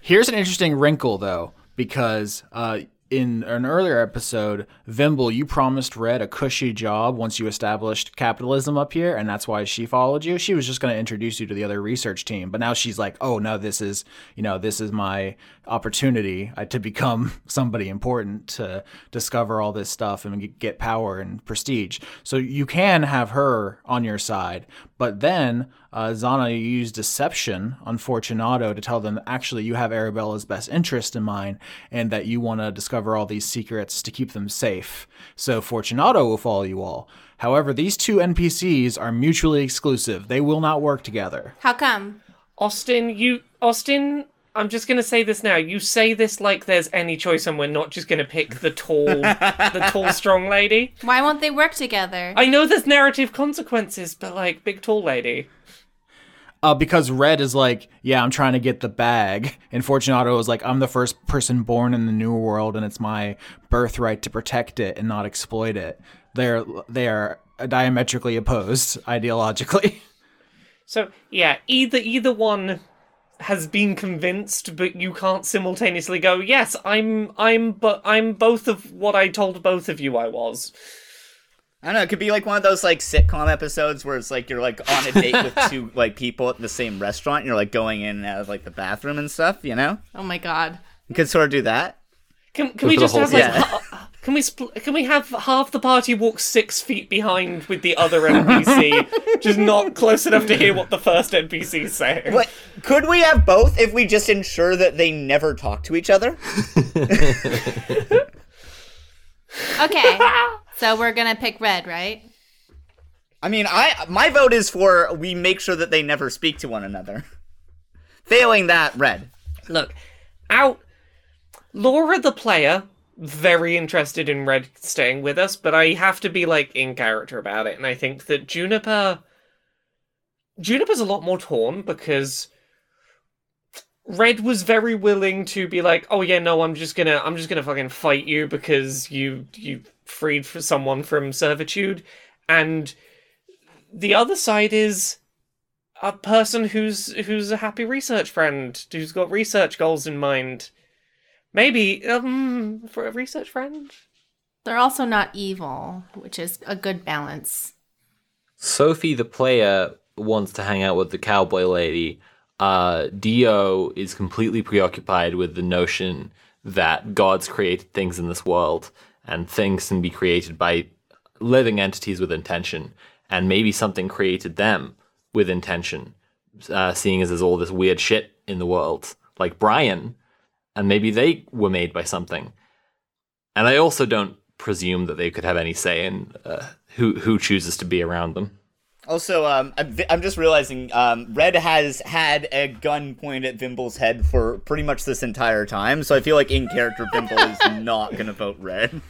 Here's an interesting wrinkle, though, because uh, in an earlier episode, Vimble, you promised Red a cushy job once you established capitalism up here, and that's why she followed you. She was just going to introduce you to the other research team, but now she's like, "Oh no, this is you know this is my opportunity uh, to become (laughs) somebody important to discover all this stuff and get power and prestige." So you can have her on your side, but then uh, Zana used deception on Fortunato to tell them actually you have Arabella's best interest in mind and that you want to discover all these secrets to keep them safe. So Fortunato will follow you all. However, these two NPCs are mutually exclusive. They will not work together.
How come?
Austin, you Austin. I'm just gonna say this now. You say this like there's any choice, and we're not just gonna pick the tall, the tall, (laughs) strong lady.
Why won't they work together?
I know there's narrative consequences, but like big tall lady.
Uh, because Red is like, yeah, I'm trying to get the bag, and Fortunato is like, I'm the first person born in the new world, and it's my birthright to protect it and not exploit it. They're they are diametrically opposed ideologically. (laughs)
So yeah, either either one has been convinced, but you can't simultaneously go, yes, I'm I'm but I'm both of what I told both of you I was.
I don't know. It could be like one of those like sitcom episodes where it's like you're like on a date with two (laughs) like people at the same restaurant. And you're like going in and out of like the bathroom and stuff. You know,
oh my god.
you could sort of do that.
Can can we just
whole
have like
season.
ha- can we spl- can we have half the party walk six feet behind with the other NPC, (laughs) just not close enough to hear what the first NPC is saying?
But could we have both if we just ensure that they never talk to each other? (laughs)
Okay. so we're gonna pick red, right?
I mean, I my vote is for we make sure that they never speak to one another. Failing that, red.
Look, out. Laura the player, very interested in Red staying with us, but I have to be like in character about it, and I think that Juniper. Juniper's a lot more torn because Red was very willing to be like, "Oh yeah, no, I'm just gonna, I'm just gonna fucking fight you because you, you freed for someone from servitude," and the other side is a person who's who's a happy research friend who's got research goals in mind. Maybe um for a research friend.
They're also not evil, which is a good balance.
Sophie, the player, wants to hang out with the cowboy lady. Uh, Dio is completely preoccupied with the notion that gods created things in this world, and things can be created by living entities with intention, and maybe something created them with intention, uh, seeing as there's all this weird shit in the world, like Brian, and maybe they were made by something. And I also don't presume that they could have any say in uh, who who chooses to be around them.
Also, um, I'm, I'm just realizing um, Red has had a gun pointed at Vimble's head for pretty much this entire time, so I feel like in character Vimble is (laughs) not gonna vote Red.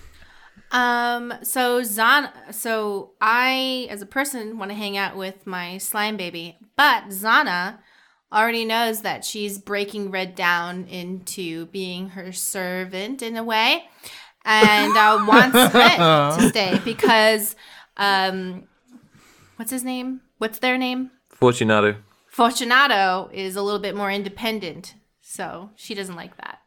Um, so Zana, so I, as a person, want to hang out with my slime baby, but Zana already knows that she's breaking Red down into being her servant in a way, and uh, wants (laughs) Red to stay because, um, what's his name? What's their name?
Fortunato.
Fortunato is a little bit more independent, so she doesn't like that.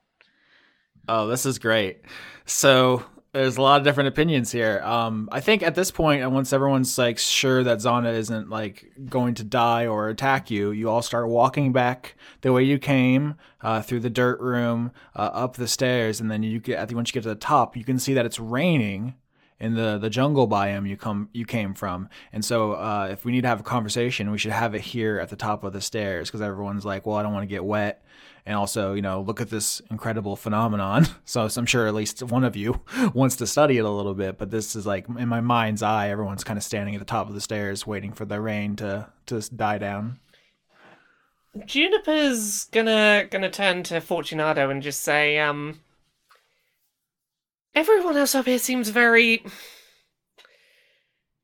Oh, this is great. So there's a lot of different opinions here. Um, I think at this point, and once everyone's like sure that Zana isn't like going to die or attack you, you all start walking back the way you came uh, through the dirt room, uh, up the stairs, and then you get at the once you get to the top, you can see that it's raining in the the jungle biome you come you came from. And so, uh, if we need to have a conversation, we should have it here at the top of the stairs because everyone's like, well, I don't want to get wet and also you know look at this incredible phenomenon (laughs) so i'm sure at least one of you (laughs) wants to study it a little bit but this is like in my mind's eye everyone's kind of standing at the top of the stairs waiting for the rain to to die down
Juniper's gonna gonna turn to Fortunato and just say, um Everyone else up here seems very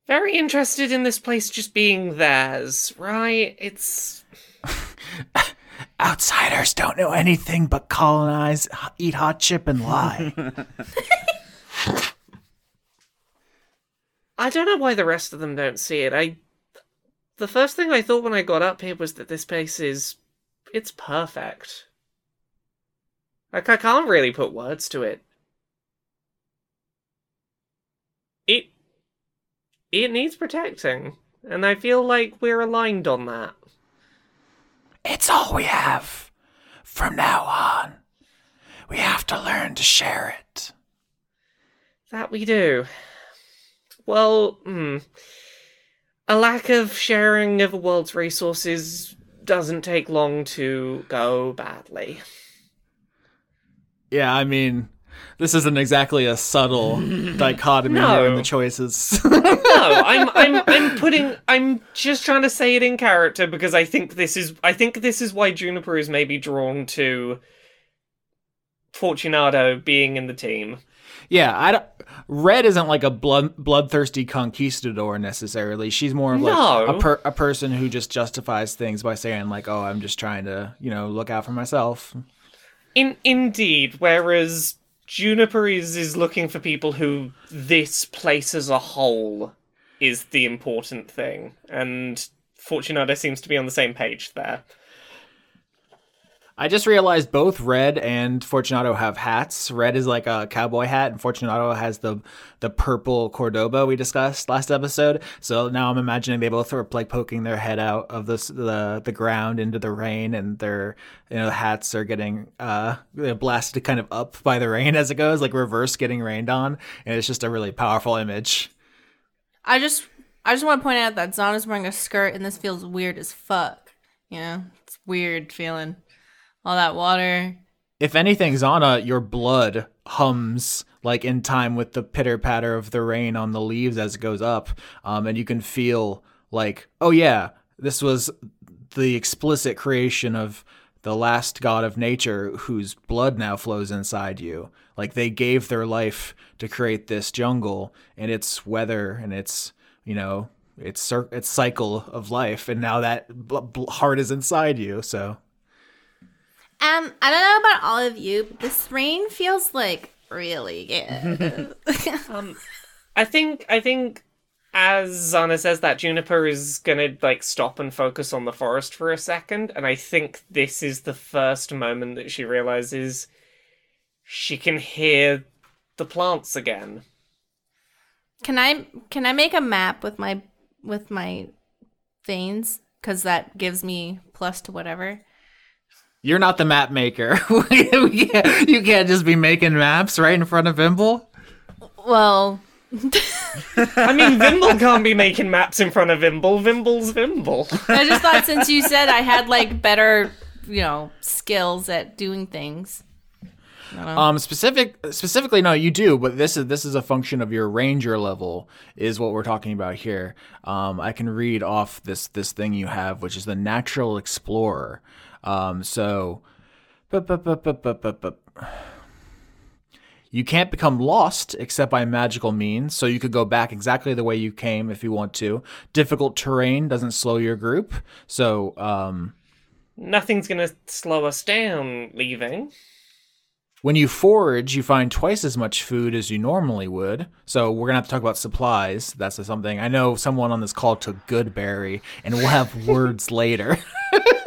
very interested in this place just being theirs, right? It's (laughs)
outsiders don't know anything but colonize eat hot chip and lie (laughs)
I don't know why the rest of them don't see it. I the first thing I thought when I got up here was that this place is it's perfect. Like I can't really put words to it. It it needs protecting, and I feel like we're aligned on that.
It's all we have. From now on, we have to learn to share it.
That we do. Well, hmm. A lack of sharing of a world's resources doesn't take long to go badly.
yeah i mean this isn't exactly a subtle (laughs) dichotomy
No.
here in the choices
No, I'm (laughs) I'm I'm putting I'm just trying to say it in character because I think this is I think this is why Juniper is maybe drawn to Fortunato being in the team.
Yeah, I don't. Red isn't like a blood bloodthirsty conquistador necessarily. She's more of like
No.
a per, a person who just justifies things by saying like, "Oh, I'm just trying to, you know, look out for myself."
In indeed, whereas Juniper is is looking for people who this place as a whole is the important thing, and Fortunato seems to be on the same page there.
I just realized both Red and Fortunato have hats. Red is like a cowboy hat, and Fortunato has the the purple Cordoba we discussed last episode. So now I'm imagining they both are like poking their head out of this the the ground into the rain, and their you know hats are getting uh blasted kind of up by the rain as it goes, like reverse getting rained on, and it's just a really powerful image.
I just I just want to point out that Zana's wearing a skirt and this feels weird as fuck. You know, it's weird feeling all that water.
If anything, Zana, your blood hums like in time with the pitter patter of the rain on the leaves as it goes up. Um, and you can feel like, oh yeah, this was the explicit creation of the last god of nature whose blood now flows inside you. Like they gave their life to create this jungle and its weather and its, you know, its its cycle of life. And now that bl- bl- heart is inside you. So
Um, I don't know about all of you, but this rain feels like really good. (laughs)
um, I think I think as Zana says that Juniper is gonna like stop and focus on the forest for a second, and I think this is the first moment that she realizes she can hear the plants again.
can I can I make a map with my with my veins? Cause that gives me plus to whatever.
You're not the map maker. (laughs) Can't- you can't just be making maps right in front of Vimble.
Well,
I mean, Vimble can't be making maps in front of Vimble. Vimble's Vimble.
I just thought since you said I had like better, you know, skills at doing things.
Um, specific specifically, no, you do, but this is this is a function of your ranger level, is what we're talking about here. Um, I can read off this this thing you have, which is the natural explorer. Um, so, bup, bup, bup, bup, bup, bup, bup. You can't become lost except by magical means, so you could go back exactly the way you came if you want to. Difficult terrain doesn't slow your group, so um,
Nothing's gonna slow us down leaving.
When you forage, you find twice as much food as you normally would. So we're gonna have to talk about supplies. That's something I know. Someone on this call took Goodberry, and we'll have (laughs) words later. (laughs)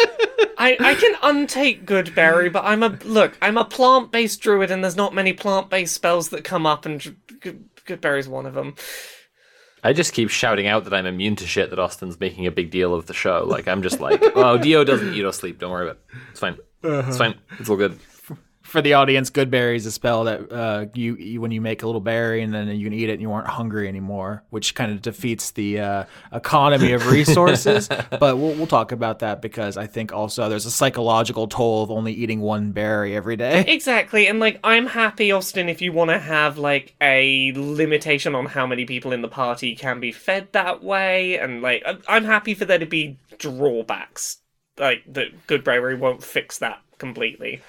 I, I can untake Goodberry, but I'm a look. I'm a plant-based druid, and there's not many plant-based spells that come up and good, Goodberry's one of them.
I just keep shouting out that I'm immune to shit that Austin's making a big deal of the show. Like I'm just like, oh, Dio doesn't eat or sleep. Don't worry about it. It's fine. It's uh-huh. fine. It's all good.
For the audience, good berry is a spell that uh, you, you when you make a little berry and then you can eat it and you aren't hungry anymore, which kind of defeats the uh, economy of resources. (laughs) but we'll, we'll talk about that because I think also there's a psychological toll of only eating one berry every day. (laughs)
Exactly, and like I'm happy, Austin, if you want to have like a limitation on how many people in the party can be fed that way, and like I'm happy for there to be drawbacks. Like that, Goodberry won't fix that completely.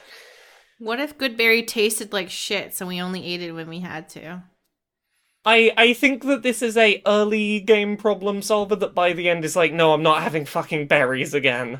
What if Goodberry tasted like shit, so we only ate it when we had to?
I I think that this is a early game problem solver that by the end is like, no, I'm not having fucking berries again.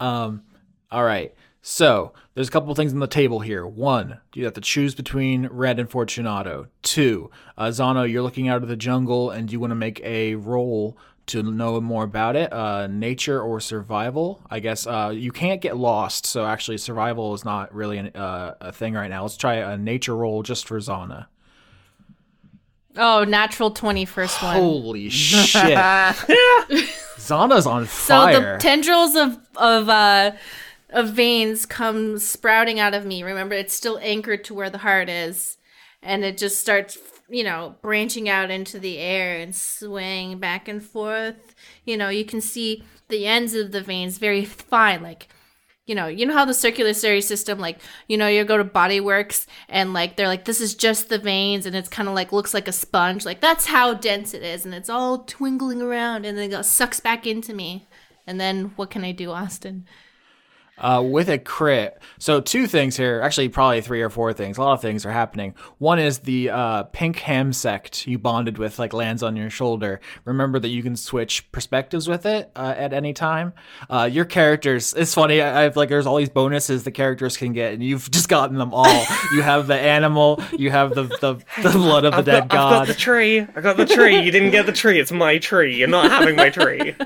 Um, all right. So there's a couple things on the table here. One, you have to choose between Red and Fortunato. Two, uh, Zana, you're looking out of the jungle and you want to make a roll to know more about it. Uh, nature or survival. I guess uh, you can't get lost, so actually survival is not really an, uh, a thing right now. Let's try a nature roll just for Zana.
Oh, natural 21st one.
Holy shit! (laughs) Zana's on fire.
So the tendrils of of uh of veins come sprouting out of me. Remember, it's still anchored to where the heart is, and it just starts, you know, branching out into the air and swaying back and forth. You know, you can see the ends of the veins very fine, like. You know, you know how the circulatory system, like, you know, you go to Body Worlds and like they're like, this is just the veins, and it's kind of like looks like a sponge. Like that's how dense it is, and it's all twinkling around, and then it sucks back into me. And then what can I do, Austin?
Uh, with a crit. So two things here, actually probably three or four things. A lot of things are happening. One is the uh, pink ham sect you bonded with like lands on your shoulder. Remember that you can switch perspectives with it uh, at any time. Uh, your characters, it's funny. I, I've like there's all these bonuses the characters can get, and you've just gotten them all. you have the animal, you have the the, the blood of the
I've
dead
got, I've got the tree. I got the tree. You didn't get the tree. It's my tree. You're not having my tree. (laughs)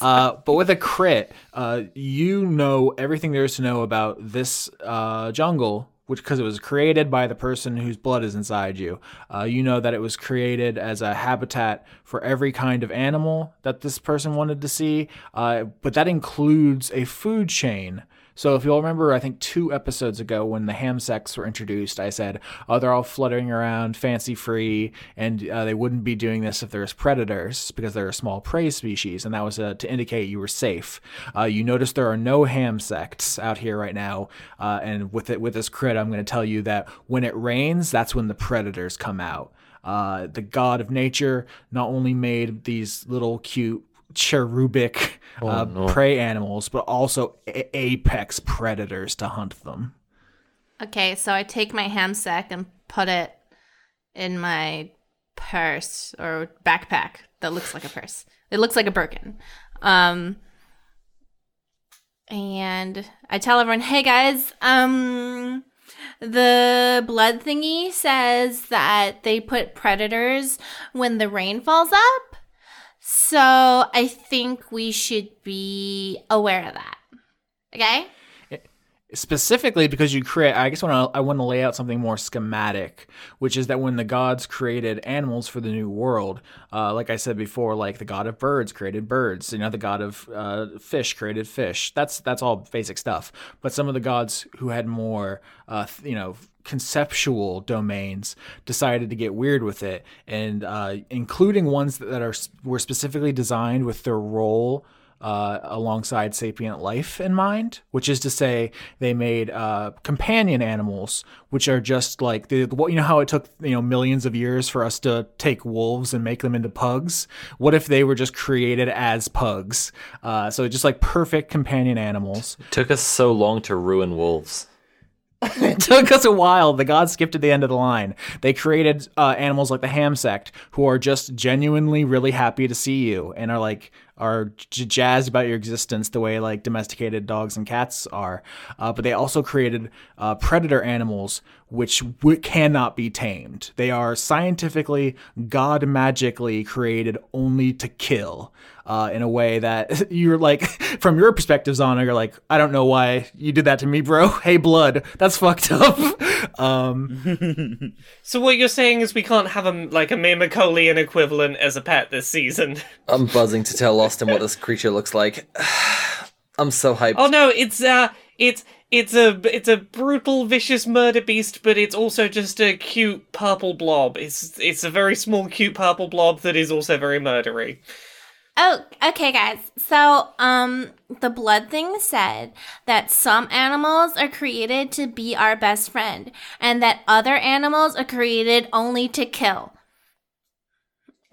Uh, but with a crit, uh, you know everything there is to know about this uh, jungle, which because it was created by the person whose blood is inside you. Uh, you know that it was created as a habitat for every kind of animal that this person wanted to see, uh, but that includes a food chain. So if you'll remember, I think two episodes ago when the ham were introduced, I said, "Oh, they're all fluttering around, fancy free, and uh, they wouldn't be doing this if there's predators because they're a small prey species, and that was uh, to indicate you were safe." Uh, you notice there are no ham sects out here right now, uh, and with it with this crit, I'm going to tell you that when it rains, that's when the predators come out. Uh, the god of nature not only made these little cute cherubic uh, prey animals, but also a- apex predators to hunt them.
Okay, so I take my ham sack and put it in my purse or backpack that looks like a purse. It looks like a Birkin. Um, and I tell everyone, "Hey guys, um, the blood thingy says that they put predators when the rain falls up. So I think we should be aware of that. Okay?
Specifically because you create i guess when I, want to lay out something more schematic which is that when the gods created animals for the new world uh, like i said before like the god of birds created birds you know the god of uh, fish created fish. That's that's all basic stuff. But some of the gods who had more uh, you know conceptual domains decided to get weird with it. And uh, including ones that are were specifically designed with their role uh, alongside sapient life in mind, which is to say, they made uh, companion animals, which are just like the what you know how it took you know millions of years for us to take wolves and make them into pugs. What if they were just created as pugs? Uh, so just like perfect companion animals.
It Took us so long to ruin wolves. (laughs)
it took us a while. The gods skipped to the end of the line. They created uh, animals like the Ham sect, who are just genuinely really happy to see you and are like are j- jazzed about your existence the way like domesticated dogs and cats are. Uh, but they also created uh, predator animals which w- cannot be tamed. They are scientifically, god magically created only to kill. Uh, in a way that (laughs) you're like, (laughs) from your perspective, Zana, you're like, I don't know why you did that to me, bro. (laughs) Hey, blood, that's fucked up. um,
So what you're saying is we can't have a like a Mimicolian equivalent as a pet this season?
I'm buzzing to tell Austin what this creature looks like. (sighs) I'm so hyped.
Oh no, it's uh, it's it's a it's a brutal, vicious murder beast, but it's also just a cute purple blob. It's it's a very small, cute purple blob that is also very murdery.
Oh, okay, guys. So, um, the blood thing said that some animals are created to be our best friend, and that other animals are created only to kill.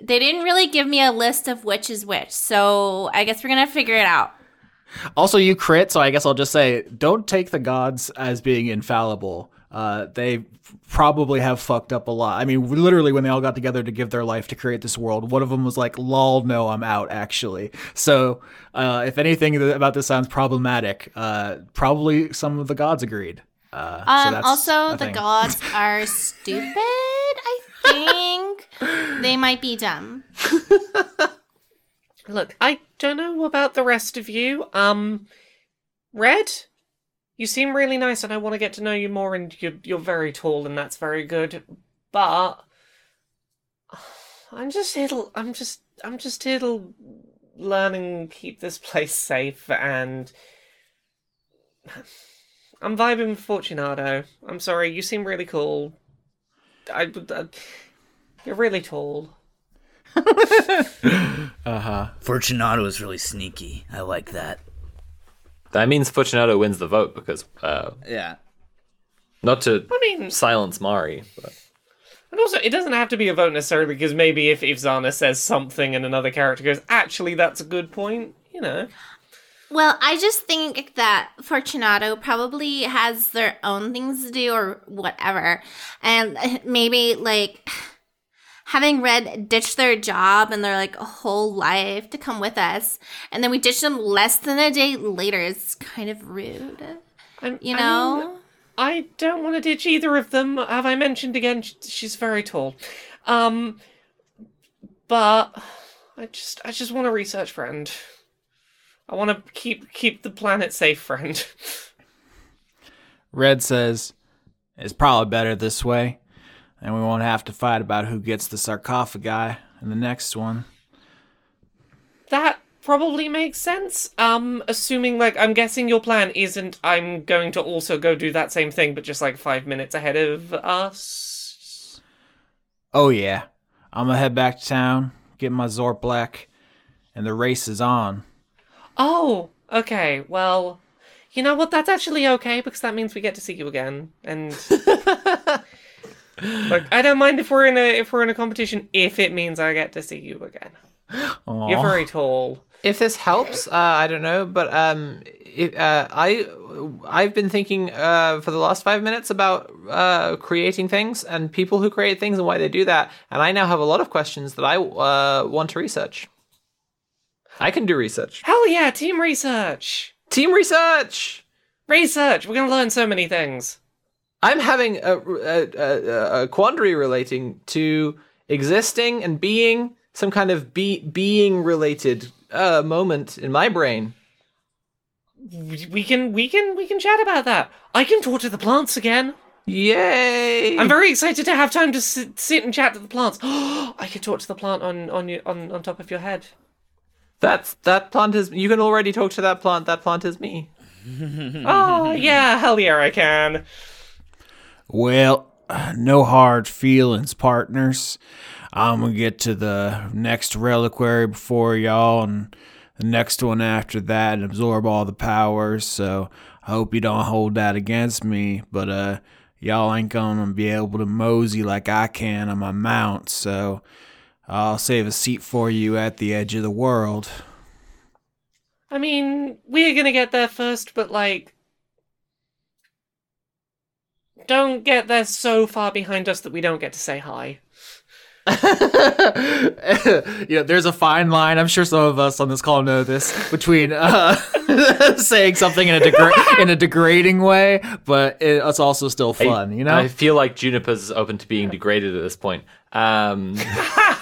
They didn't really give me a list of which is which, so I guess we're gonna figure it out.
also, you crit, so I guess I'll just say don't take the gods as being infallible. Uh, they probably have fucked up a lot. I mean, literally, when they all got together to give their life to create this world, one of them was like, "Lol, no, I'm out." Actually, so uh, if anything about this sounds problematic, uh, probably some of the gods agreed. Uh, so
Um,
that's
also, the
thing.
gods (laughs) are stupid. I think they might be dumb. (laughs)
Look, I don't know about the rest of you. Um, Red, you seem really nice, and I want to get to know you more. And you're you're very tall, and that's very good. But I'm just here to I'm just I'm just here to learn and keep this place safe. And I'm vibing with Fortunato. I'm sorry, you seem really cool. I, I you're really tall. (laughs) Uh huh.
Fortunato is really sneaky. I like that.
That means Fortunato wins the vote because, uh,
Yeah.
not to
I mean,
silence Mari, but
And also, it doesn't have to be a vote necessarily because maybe if, if Zana says something and another character goes, actually, that's a good point, you know.
Well, I just think that Fortunato probably has their own things to do or whatever. And maybe like having Red ditch their job and their like whole life to come with us. And then we ditch them less than a day later is kind of rude.
I'm,
You
I
know?
mean, I don't want to ditch either of them. Have I mentioned again? She's very tall. Um, but I just, I just want a research friend. I want to keep keep the planet safe, friend.
Red says, It's probably better this way, and we won't have to fight about who gets the sarcophagi in the next one.
That probably makes sense. Um, assuming like I'm guessing your plan isn't I'm going to also go do that same thing, but just like five minutes ahead of us.
Oh, yeah. I'm gonna head back to town, get my Zort Black, and the race is on.
Oh, okay. Well, you know what? That's actually okay because that means we get to see you again. And (laughs) like, I don't mind if we're in a if we're in a competition if it means I get to see you again.
Aw.
You're very tall.
if this helps, uh, I don't know, but um, it, uh, I I've been thinking uh, for the last five minutes about uh, creating things and people who create things and why they do that, and I now have a lot of questions that I uh, want to research. I can do research.
Hell yeah, team research.
Team research.
Research. We're gonna learn so many things.
I'm having a, a, a, a quandary relating to existing and being some kind of be, being related uh, moment in my brain.
We can we can we can chat about that. I can talk to the plants again.
Yay!
I'm very excited to have time to sit, sit and chat to the plants. (gasps) I can talk to the plant on on your on, on top of your head.
That's that plant is. You can already talk to that plant. That plant is me.
Oh (laughs) yeah, hell yeah, I can.
Well, no hard feelings, partners. I'm gonna get to the next reliquary before y'all and the next one after that and absorb all the powers, so I hope you don't hold that against me, but uh y'all ain't gonna be able to mosey like I can on my mount, so I'll save a seat for you at the edge of the world.
I mean, we're gonna get there first, but like, don't get there so far behind us that we don't get to say hi. (laughs)
you know, there's a fine line. I'm sure some of us on this call know this between uh, (laughs) saying something in a degra- in a degrading way, but it, it's also still fun. You know,
I feel like Juniper's open to being degraded at this point. Um, (laughs)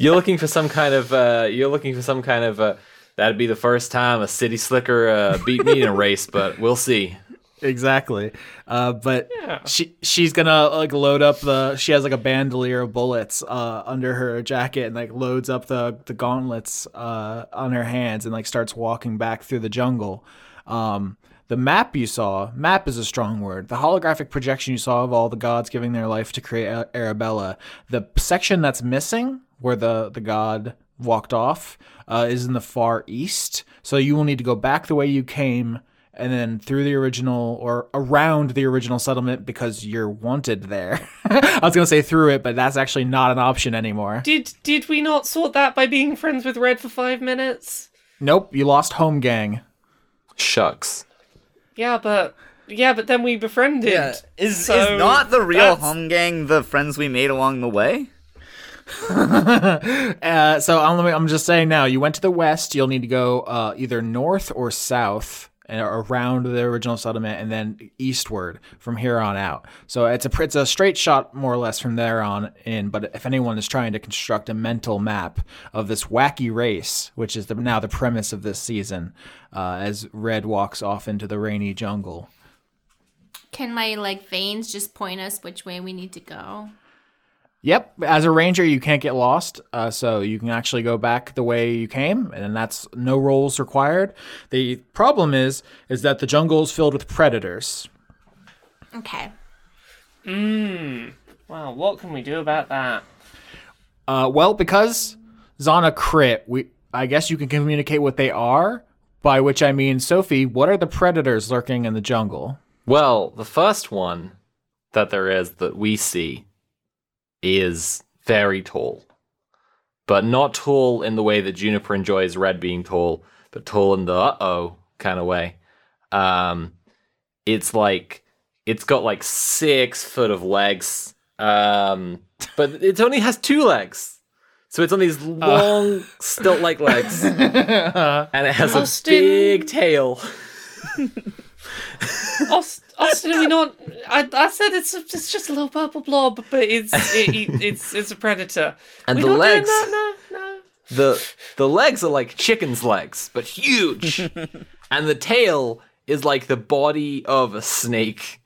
you're looking for some kind of. Uh, you're looking for some kind of. Uh, that'd be the first time a city slicker uh, beat me in a race, but we'll see.
exactly. Uh, but
Yeah.
she she's gonna like load up the. She has like a bandolier of bullets uh, under her jacket and like loads up the the gauntlets uh, on her hands and like starts walking back through the jungle. Um, the map you saw, map is a strong word. The holographic projection you saw of all the gods giving their life to create Arabella. The section that's missing, where the the god walked off, uh, is in the far east. So you will need to go back the way you came and then through the original or around the original settlement because you're wanted there. (laughs) I was gonna say through it, but that's actually not an option anymore.
Did did we not sort that by being friends with Red for five minutes?
Nope, you lost home gang.
Shucks.
Yeah, but yeah, but then we befriended.
Yeah. Is
So
is not the real
that's-
hum gang the friends we made along the way? (laughs)
Uh, so I'm, I'm just saying now, you went to the west. You'll need to go uh, either north or south and around the original settlement, and then eastward from here on out. So it's a it's a straight shot more or less from there on in. But if anyone is trying to construct a mental map of this wacky race, which is the, now the premise of this season, uh, as Red walks off into the rainy jungle.
Can my like veins just point us which way we need to go?
Yep, as a ranger, you can't get lost, uh, so you can actually go back the way you came, and that's no rolls required. The problem is, is that the jungle is filled with predators.
Okay. Mmm.
Wow, what can we do about that?
Uh, well, because Zana crit, we I guess you can communicate what they are. By which I mean, Sophie, what are the predators lurking in the jungle?
Well, the first one that there is that we see is very tall. But not tall in the way that Juniper enjoys Red being tall, but tall in the uh oh kind of way. Um, it's like it's got like six foot of legs, um, but it only has two legs. So it's on these long stilt like legs, (laughs) and it has a
Austin.
big tail. (laughs)
Aust- Austin, are we not? I, I said it's it's just a little purple blob, but it's it, it, it's it's a predator.
And
we
the legs-?
No, no.
the the legs are like chicken's legs, but huge. (laughs) and the tail is like the body of a snake.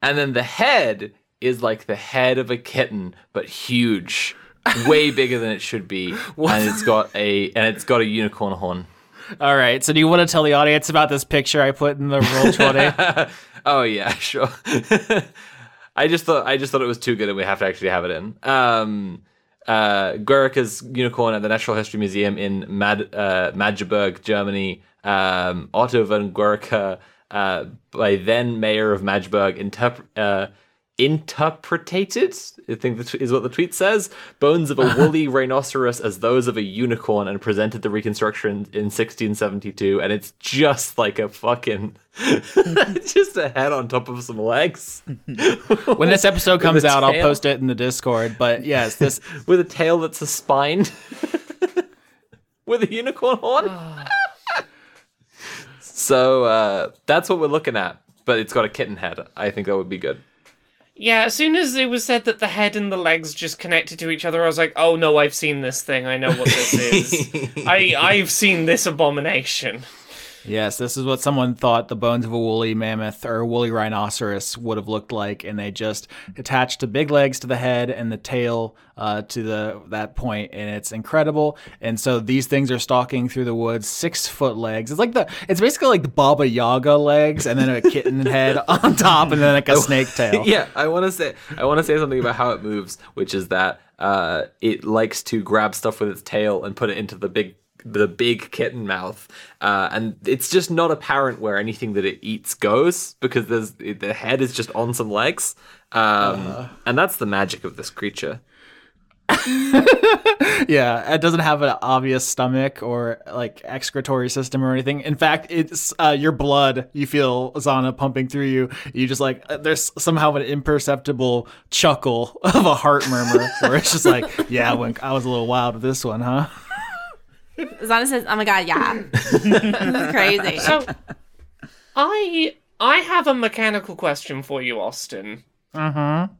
And then the head is like the head of a kitten, but huge. Way (laughs) bigger than it should be. and it's got a and it's got a unicorn horn.
All right, so do you want to tell the audience about this picture I put in the Roll20? (laughs)
Oh yeah, (laughs) sure. (laughs) I just thought I just thought it was too good and we have to actually have it in. Um uh Guericke's unicorn at the Natural History Museum in Mad uh Magdeburg, Germany. Um Otto von Guericke uh by then mayor of Magdeburg interp- interpreted I think is what the tweet says bones of a (laughs) woolly rhinoceros as those of a unicorn and presented the reconstruction in 1672 and it's just like a fucking (laughs) just a head on top of some legs (laughs)
when this episode comes out, I'll post it in the Discord. But yes, this
with a tail that's a spine with a unicorn horn. (sighs) so uh, that's what we're looking at, but it's got a kitten head. I think that would be good.
Yeah, as soon as it was said that the head and the legs just connected to each other, I was like, "Oh no, I've seen this thing. I know what this is. (laughs) I I've seen this abomination."
Yes, this is what someone thought the bones of a woolly mammoth or a woolly rhinoceros would have looked like, and they just attached the big legs to the head and the tail uh, to the that point, and it's incredible. And so these things are stalking through the woods, six foot legs. It's like the it's basically like the Baba Yaga legs, and then a kitten (laughs) head on top, and then like a snake (laughs) tail.
yeah, I want to say I want to say something about how it moves, which is that uh, it likes to grab stuff with its tail and put it into the big the big kitten mouth, uh, and it's just not apparent where anything that it eats goes because there's the head is just on some legs, um, and that's the magic of this creature. (laughs)
Yeah, it doesn't have an obvious stomach or like excretory system or anything. In fact, it's uh, your blood. You feel Zana pumping through you. You just like uh, there's somehow an imperceptible chuckle (laughs) of a heart murmur, where it's just like, yeah, when I was a little wild with this one, huh?
Zana says, "Oh my god, yeah, this is crazy." (laughs)
So, I I have a mechanical question for you, Austin.
Mm-hmm.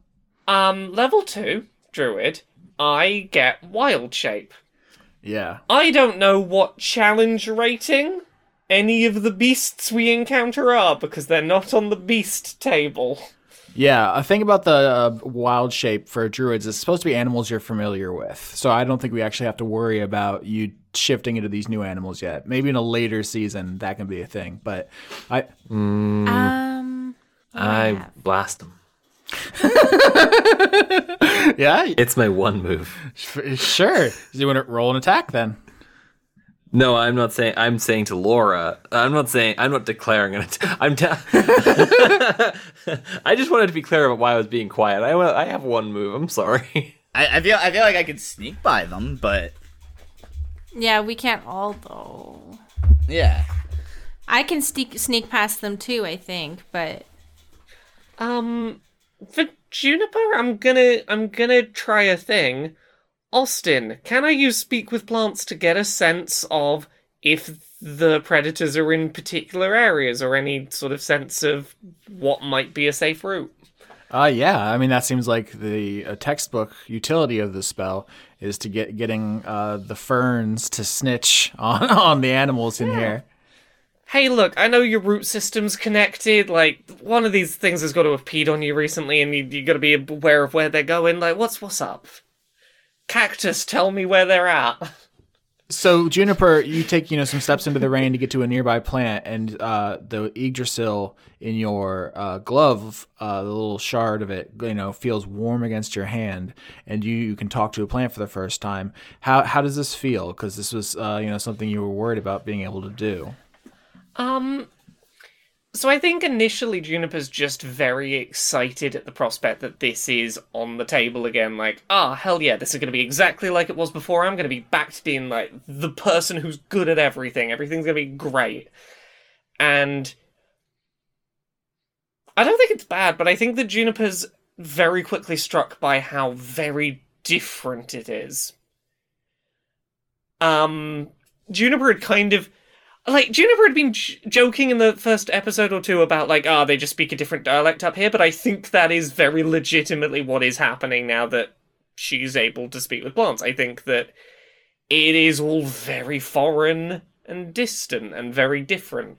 Um, level two druid, I get wild shape.
Yeah.
I don't know what challenge rating any of the beasts we encounter are because they're not on the beast table.
Yeah, a thing about the uh, wild shape for druids is supposed to be animals you're familiar with. So I don't think we actually have to worry about you shifting into these new animals yet. Maybe in a later season that can be a thing, but I
Um,
I blast them. (laughs)
yeah,
It's my one move.
f- sure. You want to roll an attack then?
No, I'm not saying. I'm saying to Laura. I'm not saying. I'm not declaring it. I'm. Ta- (laughs) I just wanted to be clear about why I was being quiet. I. I have one move. I'm sorry.
I, I feel I feel like I could sneak by them, but
yeah, we can't all though.
yeah.
I can sneak sneak past them too. I think, but
Um, for Juniper, I'm gonna I'm gonna try a thing. Austin, can I use speak with plants to get a sense of if the predators are in particular areas or any sort of sense of what might be a safe route?
Uh, yeah. I mean, that seems like the uh, textbook utility of the spell is to get getting uh, the ferns to snitch on (laughs) on the animals in here.
Hey, look, I know your root system's connected. Like, one of these things has got to have peed on you recently, and you, you got to be aware of where they're going. Like, what's what's up? Cactus, tell me where they're at. (laughs)
So Juniper, you take you know some steps into the rain to get to a nearby plant, and uh, the Yggdrasil in your uh, glove, uh, the little shard of it, you know, feels warm against your hand, and you, you can talk to a plant for the first time. How how does this feel? Because this was uh, you know something you were worried about being able to do.
Um, so I think initially Juniper's just very excited at the prospect that this is on the table again. Like, ah, hell yeah, this is going to be exactly like it was before. I'm going to be backed in like the person who's good at everything. Everything's going to be great. And I don't think it's bad, but I think that Juniper's very quickly struck by how very different it is. Um, Juniper had kind of like Juniper had been j- joking in the first episode or two about like, ah, they just speak a different dialect up here, but I think that is very legitimately what is happening now that she's able to speak with plants. I think that it is all very foreign and distant and very different.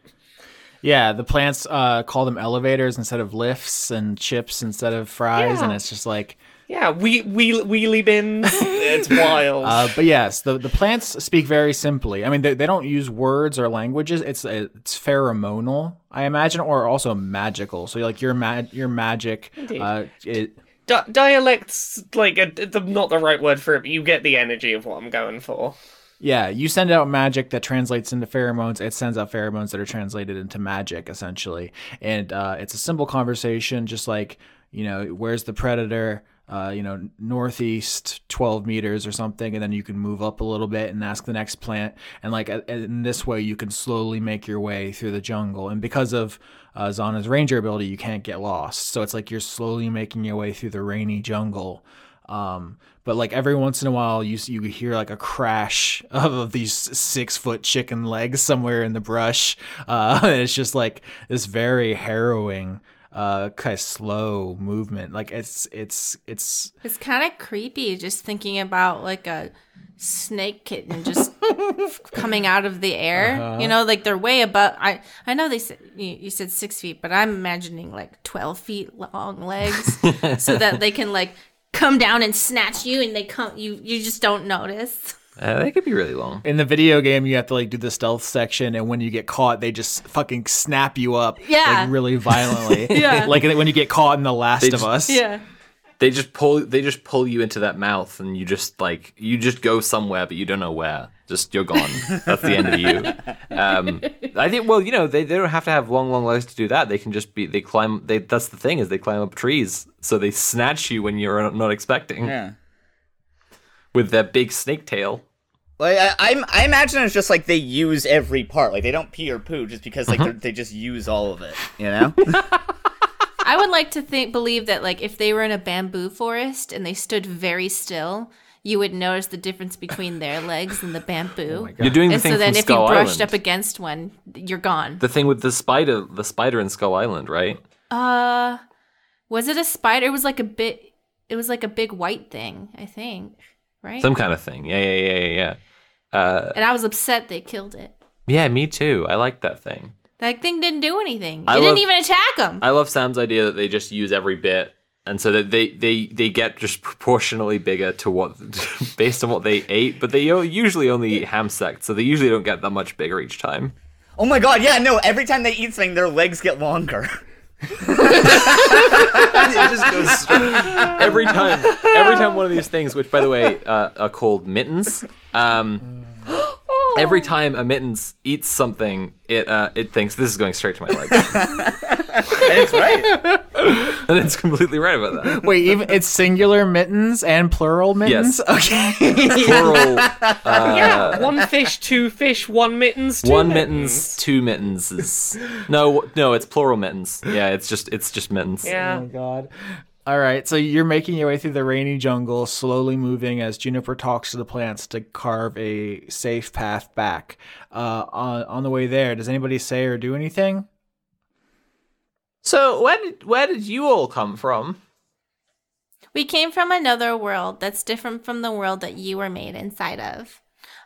Yeah, the plants uh, call them elevators instead of lifts, and chips instead of fries, and it's just like
Yeah, we wheel wheelie bins. (laughs) it's wild.
Uh, but yes, the, the plants speak very simply. I mean, they, they don't use words or languages. It's it's pheromonal, I imagine, or also magical. So like your mag your magic, uh, it,
Di- dialects like a, the, not the right word for it, but you get the energy of what I'm going for.
yeah, you send out magic that translates into pheromones. It sends out pheromones that are translated into magic, essentially. And uh, it's a simple conversation, just like you know, where's the predator? Uh, you know, northeast 12 meters or something, and then you can move up a little bit and ask the next plant. And like in this way, you can slowly make your way through the jungle. And because of uh, Zana's ranger ability, you can't get lost. So it's like you're slowly making your way through the rainy jungle. Um, but like every once in a while, you you hear like a crash (laughs) of, of these six foot chicken legs somewhere in the brush. Uh, (laughs) it's just like this very harrowing, uh, kind of slow movement. Like it's it's it's
it's kind of creepy just thinking about like a snake kitten just (laughs) coming out of the air.
Uh-huh.
You know, like they're way above. I I know they said you, you said six feet, but I'm imagining like twelve feet long legs, (laughs) so that they can like come down and snatch you, and they come you you just don't notice.
Uh, they could be really long.
in the video game. You have to like do the stealth section, and when you get caught, they just fucking snap you up, (laughs)
Yeah.
like really violently.
Yeah.
like when you get caught in The Last
They
of
just-
Us.
Yeah.
They just pull. They just pull you into that mouth, and you just like you just go somewhere, but you don't know where. Just you're gone. (laughs) That's the end of you. Um, I think. Well, you know, they, they don't have to have long, long legs to do that. They can just be. They climb. They. That's the thing is they climb up trees, so they snatch you when you're not expecting
Yeah.
With their big snake tail.
Like I, I'm, I imagine it's just like they use every part. Like they don't pee or poo just because
Uh-huh.
like they're just use all of it. You know? (laughs)
I would like to think believe that like if they were in a bamboo forest and they stood very still, you would notice the difference between their (laughs) legs and the bamboo.
You're doing the
and
thing
so then
from
if you brushed
Island.
up against one, you're gone.
the thing with the spider, the spider in Skull Island, right?
Uh was it a spider? It was like a bit it was like a big white thing, I think. Right?
Some kind of thing. Yeah, yeah, yeah, yeah, yeah. Uh,
and I was upset they killed it.
Yeah, me too. I like that thing.
That thing didn't do anything. It
I
didn't
love-
even attack him.
I love Sam's idea that they just use every bit, and so that they they they get just proportionally bigger to what (laughs) based on what they ate. But they usually only eat ham sect, so they usually don't get that much bigger each time.
Oh my god, yeah, no, every time they eat something, their legs get longer. (laughs)
it just goes every time. Every time one of these things, which by the way uh, are called mittens. Um, every time a mittens eats something, it uh, it thinks this is going straight to my leg, (laughs)
it's right. (laughs)
and it's completely right about that.
Wait, even it's singular mittens and plural mittens.
Yes.
Okay.
Plural. (laughs) Uh,
yeah, one fish, two fish, one mittens, two
one mittens, two mittens. No, no, it's plural mittens. Yeah, it's just it's just mittens.
Yeah.
Oh my God. All right, so you're making your way through the rainy jungle, slowly moving as Juniper talks to the plants to carve a safe path back. Uh, on on the way there, does anybody say or do anything?
So where did where did you all come from?
We came from another world that's different from the world that you were made inside of.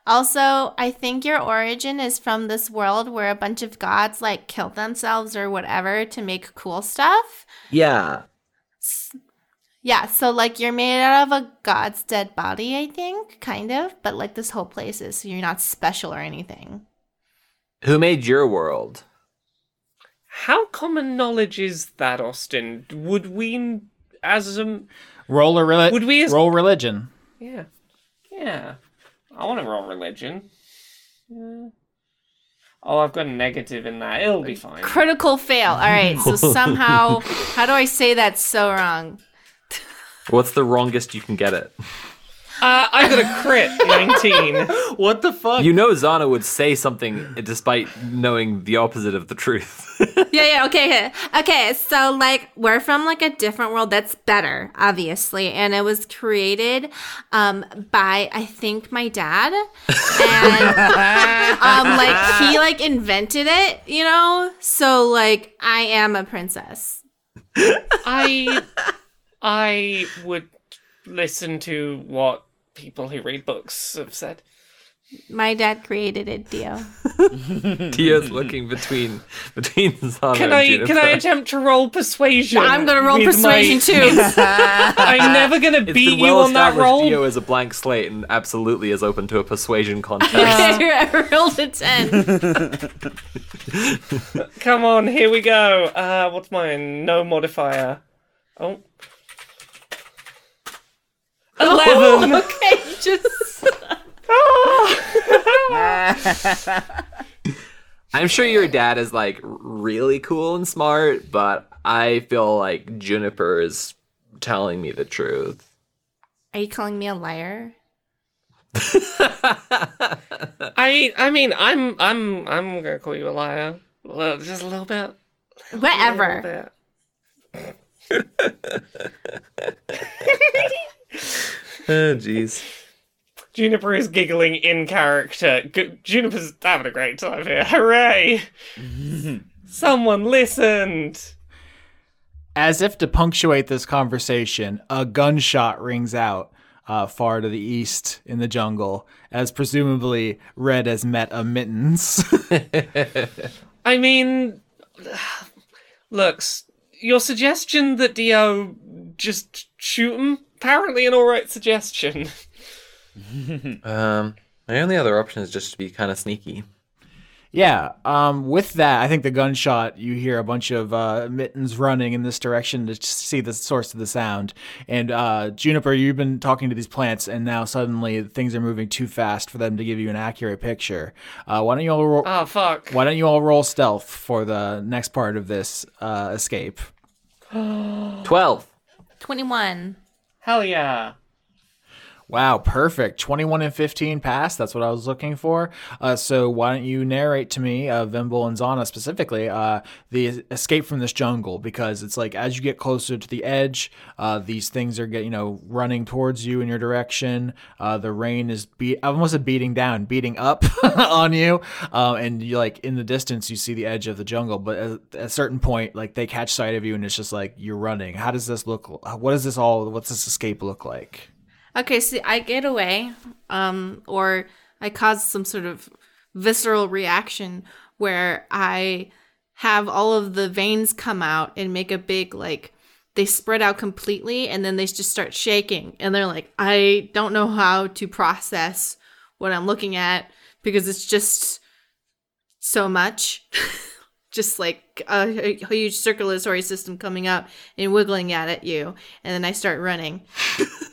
Also, I think your origin is from this world where a bunch of gods like killed themselves or whatever to make cool stuff.
Yeah.
Yeah, so like you're made out of a god's dead body, I think, kind of, but like this whole place is, so you're not special or anything.
Who made your world?
How common knowledge is that, Austin? Would we, as a
Roll a reli-
Would we as-
roll religion?
yeah, yeah, I want to roll religion. Yeah. Oh, I've got a negative in that. It'll be fine.
Critical fail. All right, so (laughs) somehow, how do I say that so wrong?
What's the wrongest you can get it?
Uh, I got a crit, (laughs) nineteen.
What the fuck?
You know Zana would say something despite knowing the opposite of the truth. (laughs)
yeah, yeah, okay, okay. Okay, so like we're from like a different world that's better, obviously, and it was created um by I think my dad. And (laughs) um like he like invented it, you know? So like I am a princess.
I I would listen to what people who read books have said.
My dad created it, Dio.
Dio's looking between between Zana
Can
and
I
Juniper.
can I attempt to roll persuasion?
I'm gonna roll
with my-
persuasion too. (laughs)
I'm never gonna
It's
beat
been
you on that roll.
Dio is a blank slate and absolutely is open to a persuasion (laughs) contest.
I rolled a 10.
Come on, here we go. Uh, what's mine? No modifier. Oh. Eleven.
Oh, okay, just.
I'm sure your dad is like really cool and smart, but I feel like Juniper is telling me the truth.
Are you calling me a liar? (laughs)
I I mean I'm I'm I'm gonna call you a liar. Well, just a little bit. A
Whatever.
little (laughs) (laughs)
Oh jeez.
Juniper is giggling in character. G- Juniper's having a great time here. Hooray! (laughs) Someone listened.
As if to punctuate this conversation, a gunshot rings out uh, far to the east in the jungle, as presumably Red has met a mittens. (laughs)
I mean, looks. Your suggestion that Dio just shoot him apparently an alright suggestion. (laughs)
Um, my only other option is just to be kind of sneaky.
yeah. Um, with that, I think the gunshot, you hear a bunch of uh, mittens running in this direction to see the source of the sound. And uh, Juniper, you've been talking to these plants, and now suddenly things are moving too fast for them to give you an accurate picture. Uh, why don't you all roll?
Oh fuck.
Why don't you all roll stealth for the next part of this uh, escape? (gasps)
Twelve.
21.
Hell yeah.
Wow, perfect. 21 and 15 pass. That's what I was looking for. Uh, so why don't you narrate to me, uh, Vimble and Zana specifically, uh, the escape from this jungle? Because it's like as you get closer to the edge, uh, these things are get you know running towards you in your direction. Uh, the rain is beat. Almost said beating down, beating up (laughs) on you. Um, and you like in the distance, you see the edge of the jungle. But at, at a certain point, like they catch sight of you, and it's just like you're running. How does this look? What does this all? What's this escape look like?
Okay, see, I get away, um, or I cause some sort of visceral reaction where I have all of the veins come out and make a big like they spread out completely and then they just start shaking and they're like I don't know how to process what I'm looking at because it's just so much. (laughs) just like a, a huge circulatory system coming up and wiggling at, at you and then I start running. (laughs) (laughs)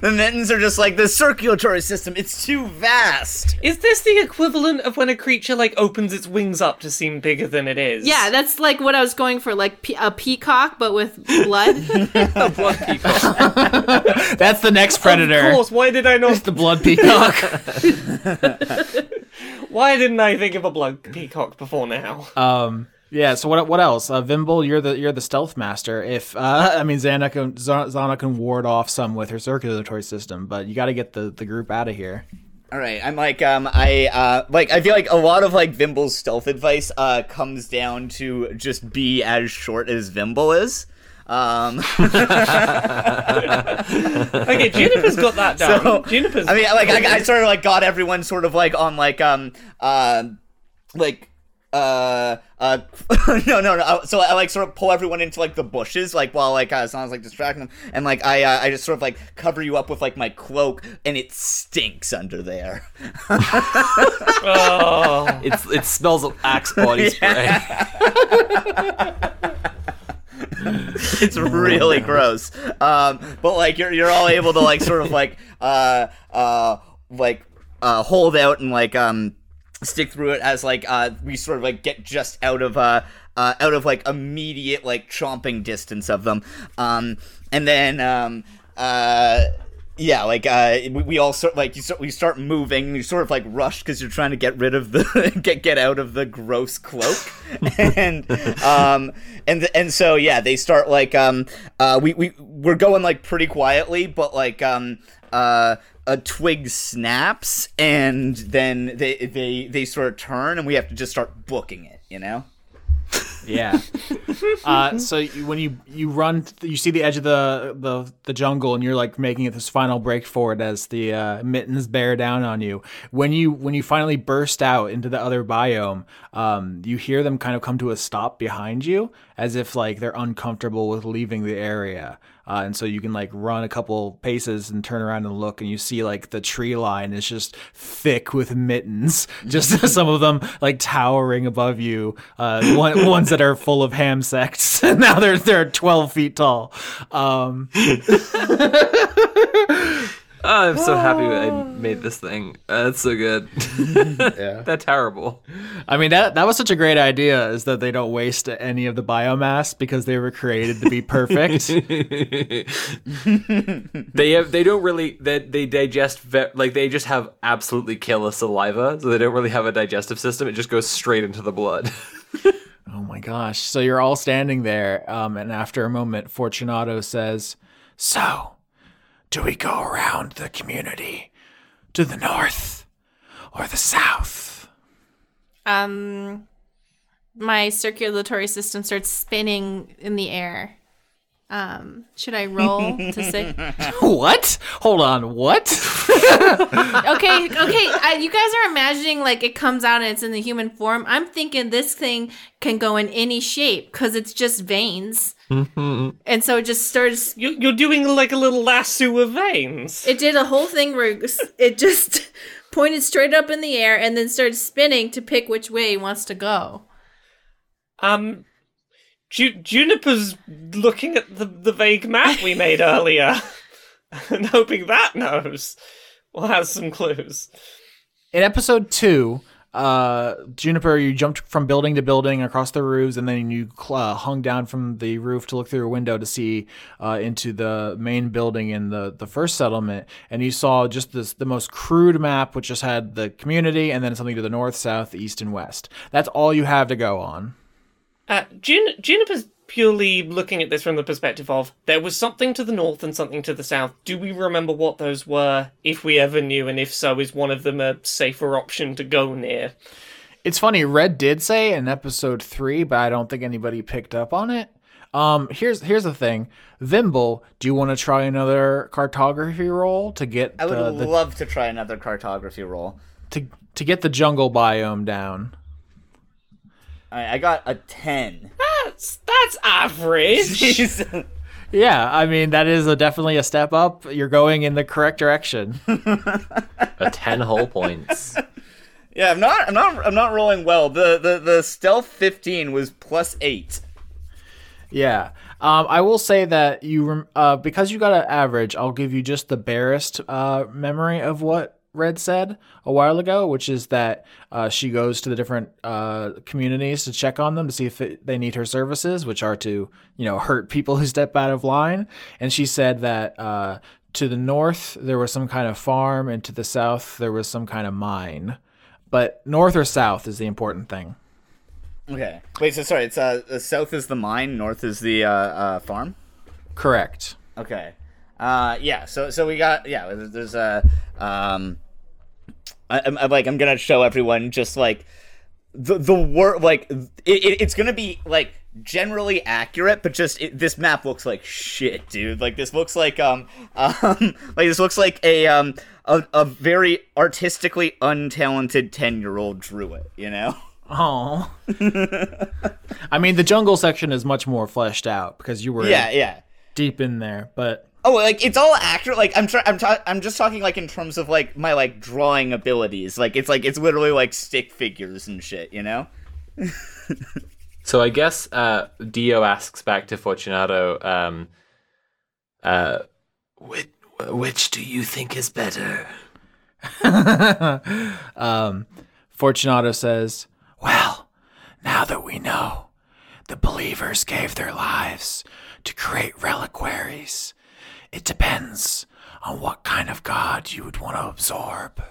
the mittens are just like the circulatory system. It's too vast.
Is this the equivalent of when a creature like opens its wings up to seem bigger than it is?
Yeah, that's like what I was going for, like pe- a peacock, but with blood. (laughs)
A blood people. (laughs)
That's the next predator.
Of course. Why did I not?
The blood peacock.
Why didn't I think of a blood peacock before now?
um. Yeah. So what? What else? Uh, Vimble, you're the you're the stealth master. If uh, (laughs) I mean, Zana can Zana Zana can ward off some with her circulatory system, but you got to get the the group out of here.
All right, I'm like, um, I, uh, like, I feel like a lot of like Vimble's stealth advice, uh, comes down to just be as short as Vimble is. Um, (laughs)
Okay, Juniper's got that (laughs) down.
So,
Juniper's.
I mean, like, I, I sort of like got everyone sort of like on like, um, uh, like, uh, uh, (laughs) no, no, no. uh, So I like sort of pull everyone into like the bushes, like while like uh, someone's like distracting them, and like I, uh, I just sort of like cover you up with like my cloak, and it stinks under there.
oh. (laughs)
It's it smells of Axe body (laughs) spray.
it's really gross. Um, but like you're you're all able to like sort of like uh uh like uh hold out and like um stick through it as like uh we sort of like get just out of uh uh out of like immediate like chomping distance of them. Um and then um uh yeah, like uh, we, we all sort like you start we start moving. You sort of like rush because you're trying to get rid of the (laughs) get get out of the gross cloak, (laughs) and um and and so yeah, they start like um uh we we we're going like pretty quietly, but like um uh a twig snaps and then they they they sort of turn and we have to just start booking it, you know.
Yeah. uh, so you, when you you run, you see the edge of the, the the jungle, and you're like making it this final break for it as the uh, mittens bear down on you. When you when you finally burst out into the other biome, um, you hear them kind of come to a stop behind you, as if like they're uncomfortable with leaving the area. Uh, and so you can like run a couple paces and turn around and look, and you see like the tree line is just thick with mittens. (laughs) Just (laughs) some of them like towering above you. Uh, one, ones that are full of ham sects. (laughs) now they're they're twelve feet tall. Um,
Oh, I'm so happy I (sighs) made this thing. Uh, that's so good. (laughs)
yeah. (laughs)
That's terrible.
I mean that that was such a great idea. Is that they don't waste any of the biomass because they were created to be perfect. (laughs)
they have they don't really they, they digest ve- like they just have absolutely killer saliva, so they don't really have a digestive system. It just goes straight into the blood.
Oh my gosh. So you're all standing there, um, and after a moment, Fortunato says, So, do we go around the community to the north or the south?
Um, my circulatory system starts spinning in the air. Um, should I roll to see? (laughs)
what? Hold on, what? (laughs)
okay, okay. I, you guys are imagining like it comes out and it's in the human form. I'm thinking this thing can go in any shape because it's just veins, and so it just starts.
You, you're doing like a little lasso of veins.
It did a whole thing where it just (laughs) pointed straight up in the air and then started spinning to pick which way he wants to go.
Um, Ju- Juniper's looking at the, the vague map we made earlier (laughs) and hoping that knows or has some clues.
In episode two, uh, Juniper, you jumped from building to building across the roofs, and then you uh, hung down from the roof to look through a window to see uh, into the main building in the, the first settlement. And you saw just this the most crude map, which just had the community and then something to the north, south, east, and west. That's all you have to go on.
Uh, Jun- Juniper's purely looking at this from the perspective of there was something to the north and something to the south. Do we remember what those were, if we ever knew, and if so, is one of them a safer option to go near?
It's funny, Red did say in episode three, but I don't think anybody picked up on it. Um, here's here's the thing, Vimble. Do you want to try another cartography roll to get
I would
the, the-
love to try another cartography roll.
to to get the jungle biome down?
All right, I got a ten.
That's that's average. (laughs)
Yeah, I mean that is a, definitely a step up. You're going in the correct direction. (laughs)
A ten whole points.
yeah, I'm not. I'm not. I'm not rolling well. The the the stealth fifteen was plus eight.
Yeah. Um, I will say that you, uh, because you got an average, I'll give you just the barest uh, memory of what Red said a while ago, which is that uh, she goes to the different uh, communities to check on them to see if it, they need her services, which are to, you know, hurt people who step out of line. And she said that uh, to the north there was some kind of farm, and to the south there was some kind of mine. But north or south is the important thing.
Okay. Wait. So sorry. It's uh, south is the mine, north is the uh, uh farm.
Correct.
Okay. Uh, yeah. So so we got yeah. There's a um, I, I'm, I'm like I'm gonna show everyone just like the the word like it, it, it's gonna be like generally accurate, but just it, this map looks like shit, dude. Like this looks like um (laughs) um like this looks like a um a, a very artistically untalented ten year old drew it. You know.
Oh. (laughs) I mean, the jungle section is much more fleshed out because you were
Yeah. Yeah.
deep in there, but
Oh, like it's all accurate. Like I'm trying. I'm ta- I'm just talking like in terms of like my like drawing abilities. Like it's like it's literally like stick figures and shit. You know. (laughs)
So I guess uh, Dio asks back to Fortunato, um, uh, which, which do you think is better? (laughs)
um, Fortunato says,
Well, now that we know, the believers gave their lives to create reliquaries. It depends on what kind of god you would want to absorb.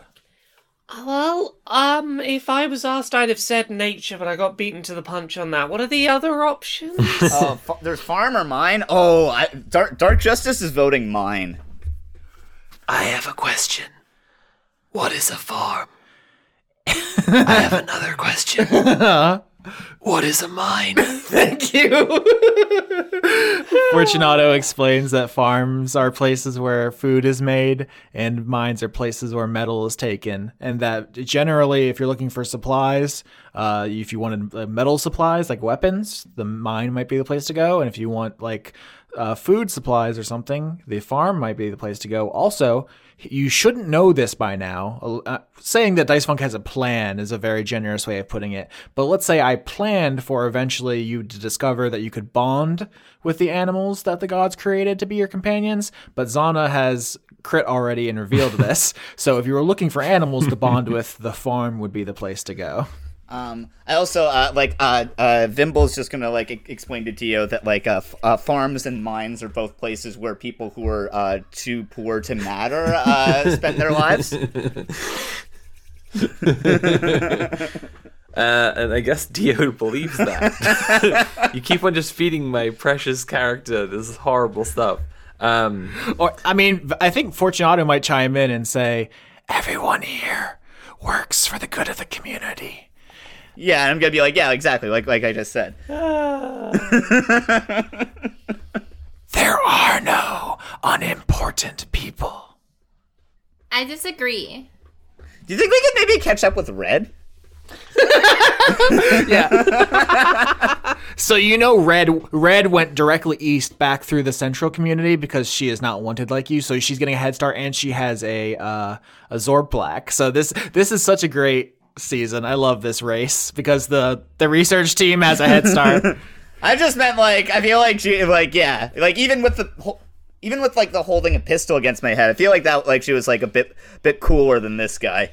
well, um, if I was asked, I'd have said nature, but I got beaten to the punch on that. What are the other options?
Oh, (laughs) fa- there's farm or mine. Oh, I, Dark Dark Justice is voting mine.
I have a question. What is a farm? (laughs) I have another question. (laughs) What is a mine? (laughs)
Thank you.
Fortunato explains that farms are places where food is made and mines are places where metal is taken. And that generally, if you're looking for supplies, uh, if you wanted uh, metal supplies like weapons, the mine might be the place to go. And if you want like uh, food supplies or something, the farm might be the place to go. Also, you shouldn't know this by now. Uh, saying that Dice Funk has a plan is a very generous way of putting it. But let's say I planned for eventually you to discover that you could bond with the animals that the gods created to be your companions. But Zana has crit already and revealed (laughs) this. So if you were looking for animals to bond with, the farm would be the place to go.
Um, I also uh, like uh, uh, Vimble's just gonna like e- explain to Dio that like uh, f- uh, farms and mines are both places where people who are uh, too poor to matter uh, (laughs) spend their lives. (laughs)
Uh, and I guess Dio believes that. (laughs) you keep on just feeding my precious character this horrible stuff. Um,
Or I mean, I think Fortunato might chime in and say,
Everyone here works for the good of the community.
Yeah, and I'm gonna be like, yeah, exactly, like like I just said. (laughs)
There are no unimportant people.
I disagree.
Do you think we could maybe catch up with Red? (laughs) Yeah. (laughs)
so you know, Red Red went directly east back through the central community because she is not wanted like you. So she's getting a head start, and she has a uh, a Zorplax. So this this is such a great season. I love this race because the the research team has a head start. (laughs)
I just meant like I feel like she like yeah like even with the even with like the holding a pistol against my head I feel like that like she was like a bit bit cooler than this guy.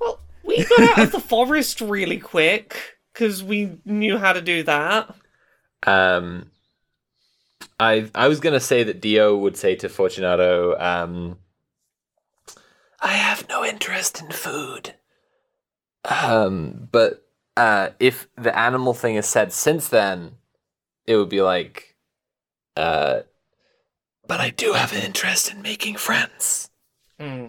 well, we got out of the forest really quick because we knew how to do that.
um, I I was gonna say that Dio would say to Fortunato, um,
I have no interest in food.
Um, but uh, if the animal thing is said since then, it would be like, uh,
But I do have an interest in making friends.
Hmm.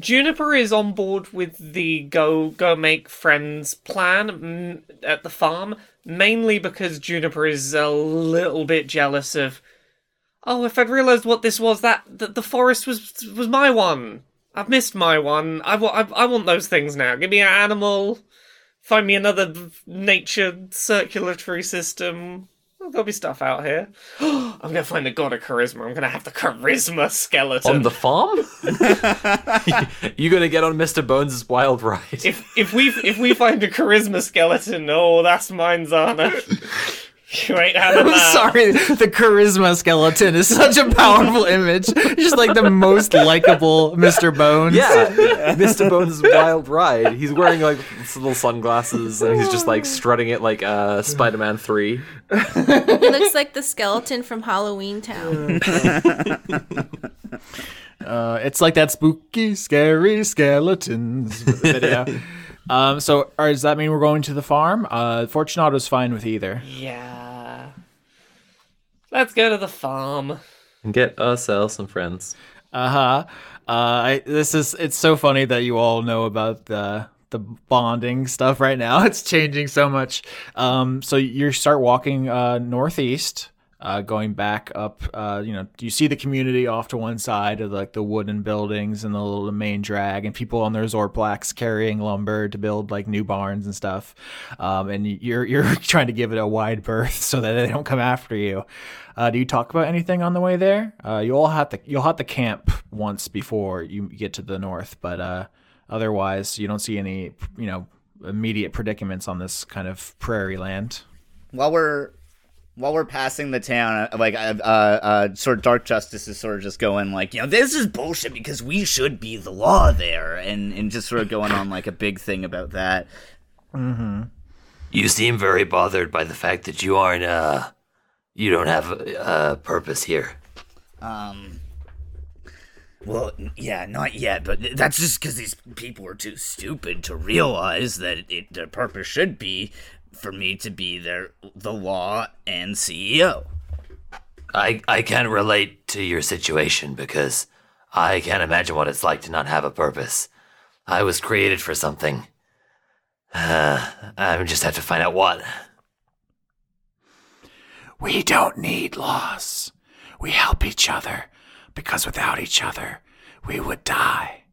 Juniper is on board with the go go make friends plan mm, at the farm, mainly because Juniper is a little bit jealous of. Oh, if I'd realised what this was, that, that the forest was was my one. I've missed my one. I, wa- I, I want those things now. Give me an animal. Find me another nature circulatory system. Oh, there'll be stuff out here. (gasps) I'm gonna find the god of charisma. I'm gonna have the charisma skeleton.
On the farm? (laughs) (laughs) You're gonna get on Mr. Bones' wild ride?
if if we if we find a charisma skeleton, oh, that's mine, Zana. (laughs) you ain't having
I'm
that.
sorry, the charisma skeleton is such a powerful image. Just like the most likable Mr. Bones.
Yeah, Mr. Bones' wild ride. He's wearing like little sunglasses and he's just like strutting it like uh, Spider-Man Three.
He looks like the skeleton from Halloween Town. (laughs)
Uh, it's like that spooky, scary skeletons video. (laughs) um, so, or does that mean we're going to the farm? Uh, Fortunato's fine with either.
Yeah. Let's go to the farm.
And get ourselves some friends.
Uh-huh. Uh I this is it's so funny that you all know about the the bonding stuff right now. (laughs) It's changing so much. Um so you start walking uh northeast, uh going back up uh you know, you see the community off to one side of like the wooden buildings and the little main drag and people on their Zorplax carrying lumber to build like new barns and stuff. Um and you're you're (laughs) trying to give it a wide berth so that they don't come after you. Uh, do you talk about anything on the way there? Uh, you all have to you'll have to camp once before you get to the north, but uh, otherwise you don't see any you know immediate predicaments on this kind of prairie land.
while we're while we're passing the town, uh, like uh, uh, uh, sort of Dark Justice is sort of just going like, you know, this is bullshit because we should be the law there, and and just sort of going on like a big thing about that.
You seem very bothered by the fact that you aren't, uh, you don't have a, a purpose here.
Um, well, yeah, not yet, but that's just because these people are too stupid to realize that it, their purpose should be for me to be their the law and CEO.
I, I can't relate to your situation because I can't imagine what it's like to not have a purpose. I was created for something. Uh, (sighs) I just have to find out what.
We don't need laws. We help each other because without each other, we would die.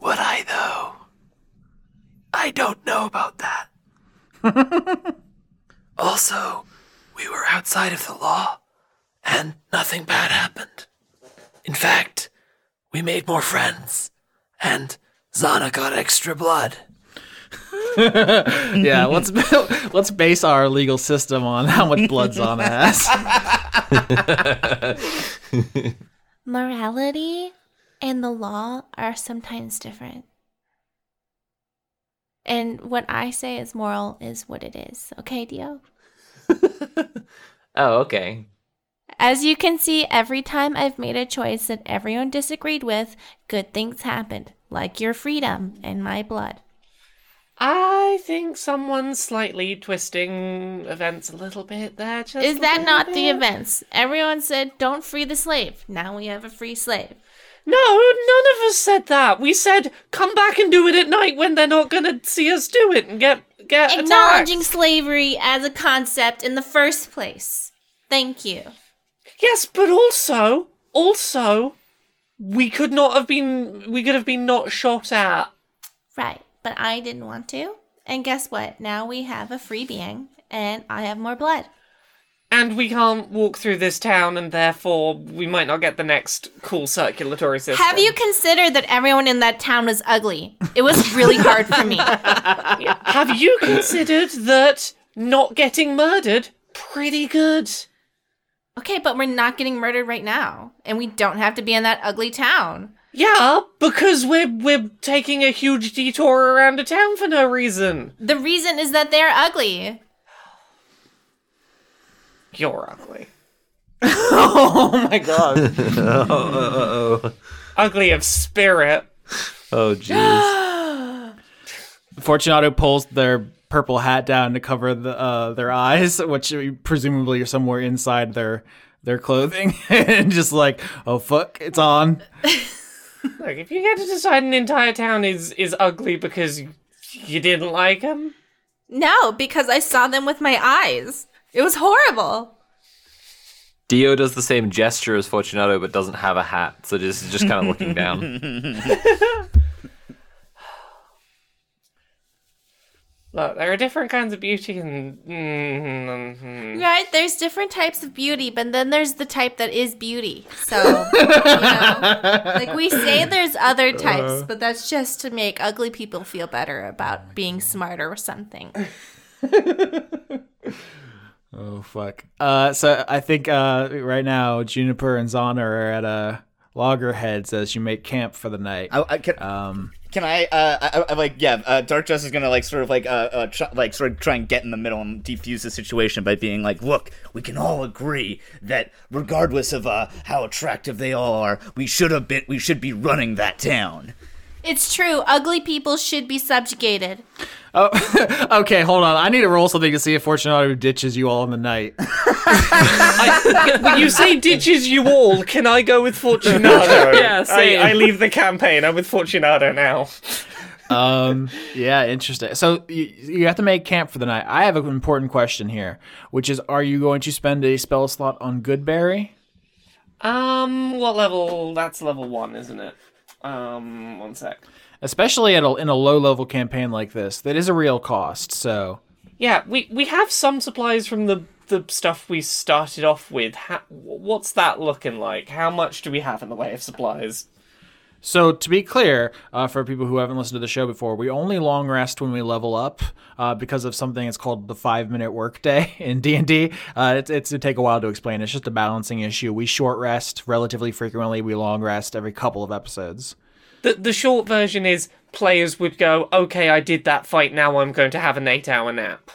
Would I, though? I don't know about that. (laughs) also, we were outside of the law, and nothing bad happened. In fact, we made more friends, and Zana got extra blood. (laughs)
yeah, let's (laughs) let's base our legal system on how much blood Zana has.
Morality and the law are sometimes different. And what I say is moral is what it is. Okay, Dio? (laughs)
Oh, okay.
As you can see, every time I've made a choice that everyone disagreed with, good things happened, like your freedom and my blood.
I think someone's slightly twisting events a little bit there. Just
Is that
little
not the events? Everyone said, don't free the slave. Now we have a free slave.
No, none of us said that. We said come back and do it at night when they're not gonna see us do it and get get
Acknowledging
attacked.
slavery as a concept in the first place. Thank you.
Yes, but also, also, we could not have been. We could have been not shot at.
Right, but I didn't want to. And guess what? Now we have a free being, and I have more blood.
And we can't walk through this town, and therefore we might not get the next cool circulatory system.
Have you considered that everyone in that town was ugly? It was really hard for me. (laughs)
Have you considered that not getting murdered pretty good?
Okay, but we're not getting murdered right now, and we don't have to be in that ugly town.
Yeah, because we're we're taking a huge detour around a town for no reason.
The reason is that they're ugly.
You're ugly. (laughs)
oh my god. (laughs)
Ugly of spirit.
Oh, jeez. (gasps)
Fortunato pulls their purple hat down to cover the, uh, their eyes, which presumably are somewhere inside their their clothing, (laughs) and just like, oh fuck, it's on.
Look, if you get to decide an entire town is is ugly because you didn't like them,
No, because I saw them with my eyes. It was horrible.
Dio does the same gesture as Fortunato, but doesn't have a hat, so just just kind of looking down. (laughs)
look, there are different kinds of beauty and. mm
Right? There's different types of beauty, but then there's the type that is beauty. So, you know, like we say there's other types, but that's just to make ugly people feel better about being smarter or something. (laughs)
Oh fuck. Uh, so I think uh, right now Juniper and Zana are at uh, loggerheads as you make camp for the night.
I, I can,
Um,
can I, uh, I, I like, yeah, uh, Dark Justice is gonna like sort of like, uh, uh tr- like sort of try and get in the middle and defuse the situation by being like, look, we can all agree that regardless of uh how attractive they all are, we should have been, we should be running that town.
It's true. Ugly people should be subjugated.
oh, (laughs) okay, hold on. I need to roll something to see if Fortunato ditches you all in the night. (laughs)
I, when you say ditches you all, can I go with Fortunato? (laughs)
Yeah, same.
I, I leave the campaign. I'm with Fortunato now.
um, yeah, interesting. So you, you have to make camp for the night. I have an important question here, which is: Are you going to spend a spell slot on Goodberry?
Um, what level? That's level one, isn't it? Um, one sec.
Especially at a, in a low level campaign like this, that is a real cost. So
Yeah, we we have some supplies from the the stuff we started off with. Ha- what's that looking like? How much do we have in the way of supplies?
So to be clear, uh, for people who haven't listened to the show before, we only long rest when we level up uh, because of something that's called the five minute workday (laughs) in D and D. Uh, It's it's it take a while to explain. It's just a balancing issue. We short rest relatively frequently. We long rest every couple of episodes.
The the short version is players would go, okay, I did that fight. Now I'm going to have an eight hour nap.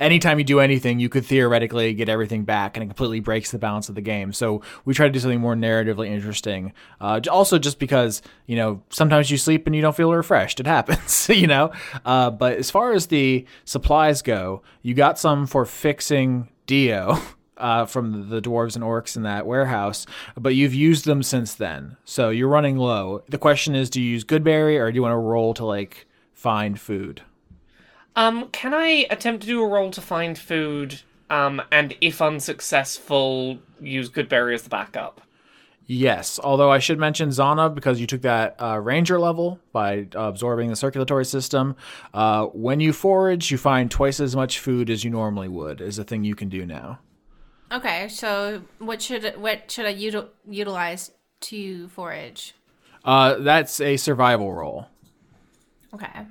Anytime you do anything, you could theoretically get everything back, and it completely breaks the balance of the game. So we try to do something more narratively interesting. Uh, also, just because you know sometimes you sleep and you don't feel refreshed, it (laughs) happens, (laughs) you know. Uh, but as far as the supplies go, you got some for fixing Dio. (laughs) Uh, from the dwarves and orcs in that warehouse, but you've used them since then, so you're running low. The question is, do you use Goodberry or do you want to roll to like find food?
Um, can I attempt to do a roll to find food? Um, and if unsuccessful, use Goodberry as the backup.
Yes, although I should mention Zana because you took that uh, ranger level by uh, absorbing the circulatory system. Uh, when you forage, you find twice as much food as you normally would. Is a thing you can do now.
Okay, so what should what should I util- utilize to forage?
Uh, that's a survival roll.
Okay.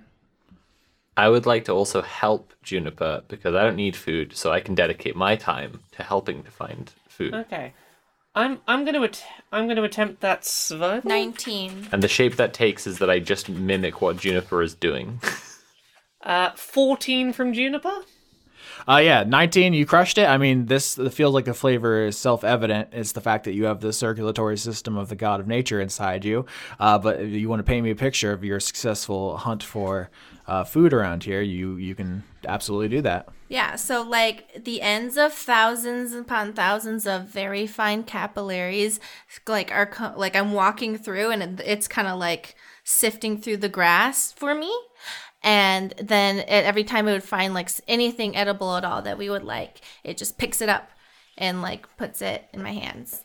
I would like to also help Juniper because I don't need food, so I can dedicate my time to helping to find food.
Okay. I'm I'm gonna att- I'm gonna attempt that survival.
19.
And the shape that takes is that I just mimic what Juniper is doing.
Uh, fourteen from Juniper.
Uh, yeah, 19, you crushed it. I mean, this feels like the flavor is self evident. It's the fact that you have the circulatory system of the god of nature inside you. Uh, but if you want to paint me a picture of your successful hunt for uh, food around here, you, you can absolutely do that.
Yeah, so like the ends of thousands upon thousands of very fine capillaries, like are co- like I'm walking through, and it's kind of like sifting through the grass for me. And then every time it would find like anything edible at all that we would like, it just picks it up and like puts it in my hands.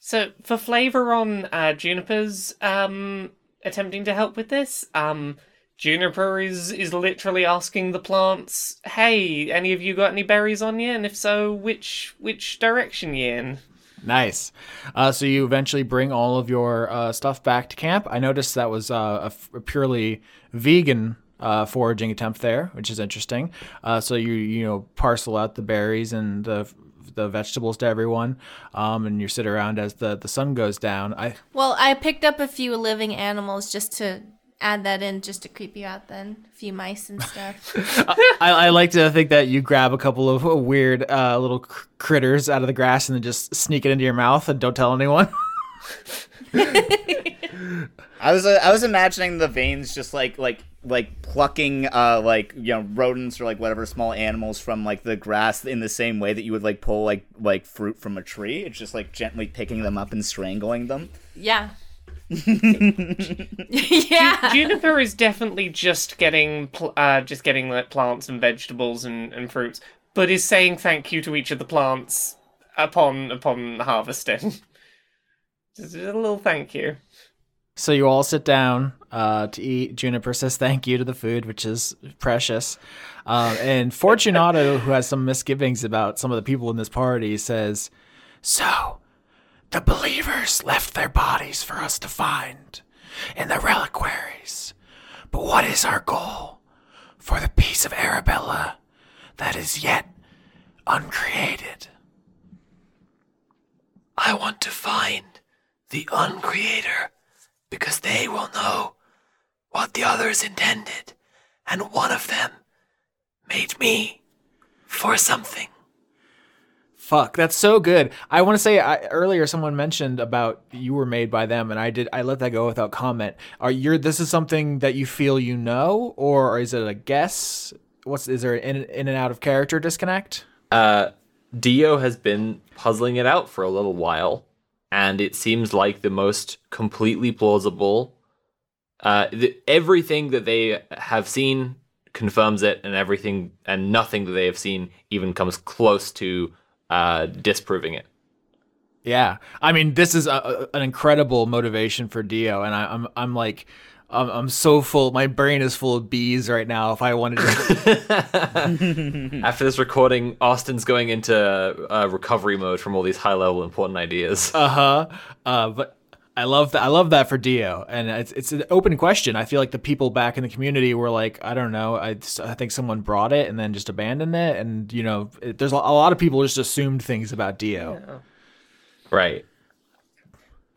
So for flavor on uh, Juniper's um attempting to help with this, um Juniper is is literally asking the plants, "Hey, any of you got any berries on you? And if so, which which direction you in?"
Nice. Uh, so you eventually bring all of your uh, stuff back to camp. I noticed that was uh, a, f- a purely vegan uh, foraging attempt there, which is interesting. Uh, so you you know parcel out the berries and the the vegetables to everyone, um, and you sit around as the the sun goes down. I
Well, I picked up a few living animals just to add that in, just to creep you out. Then a few mice and stuff. (laughs)
I, I like to think that you grab a couple of weird uh, little cr- critters out of the grass and then just sneak it into your mouth and don't tell anyone. (laughs)
I was uh, I was imagining the veins just like like like plucking uh like you know rodents or like whatever small animals from like the grass in the same way that you would like pull like like fruit from a tree. It's just like gently picking them up and strangling them.
yeah. (laughs) yeah.
Juniper is definitely just getting pl- uh, just getting like plants and vegetables and, and fruits, but is saying thank you to each of the plants upon upon harvesting. (laughs) just a little thank you.
So you all sit down uh, to eat. Juniper says thank you to the food, which is precious. Um, and Fortunato, who has some misgivings about some of the people in this party, says,
So, the believers left their bodies for us to find in the reliquaries. But what is our goal for the piece of Arabella that is yet uncreated?
I want to find the uncreator because they will know what the others intended, and one of them made me for something.
"Fuck, that's so good." I want to say I, earlier someone mentioned about you were made by them, and I did. I let that go without comment. Are you? This is something that you feel you know, or is it a guess? What's is there an in, in and out of character disconnect?
Uh, Dio has been puzzling it out for a little while, and it seems like the most completely plausible. Uh, the, everything that they have seen confirms it, and everything and nothing that they have seen even comes close to uh, disproving it.
Yeah, I mean, this is a, a- an incredible motivation for Dio, and I, I'm I'm like, I'm, I'm so full. My brain is full of bees right now. If I wanted to, (laughs) (laughs)
After this recording, Austin's going into uh, recovery mode from all these high level important ideas.
uh huh. Uh, but I love that. I love that for Dio, and it's it's an open question. I feel like the people back in the community were like, I don't know. I just- I think someone brought it and then just abandoned it, and you know, it, there's a, a lot of people just assumed things about Dio.
right.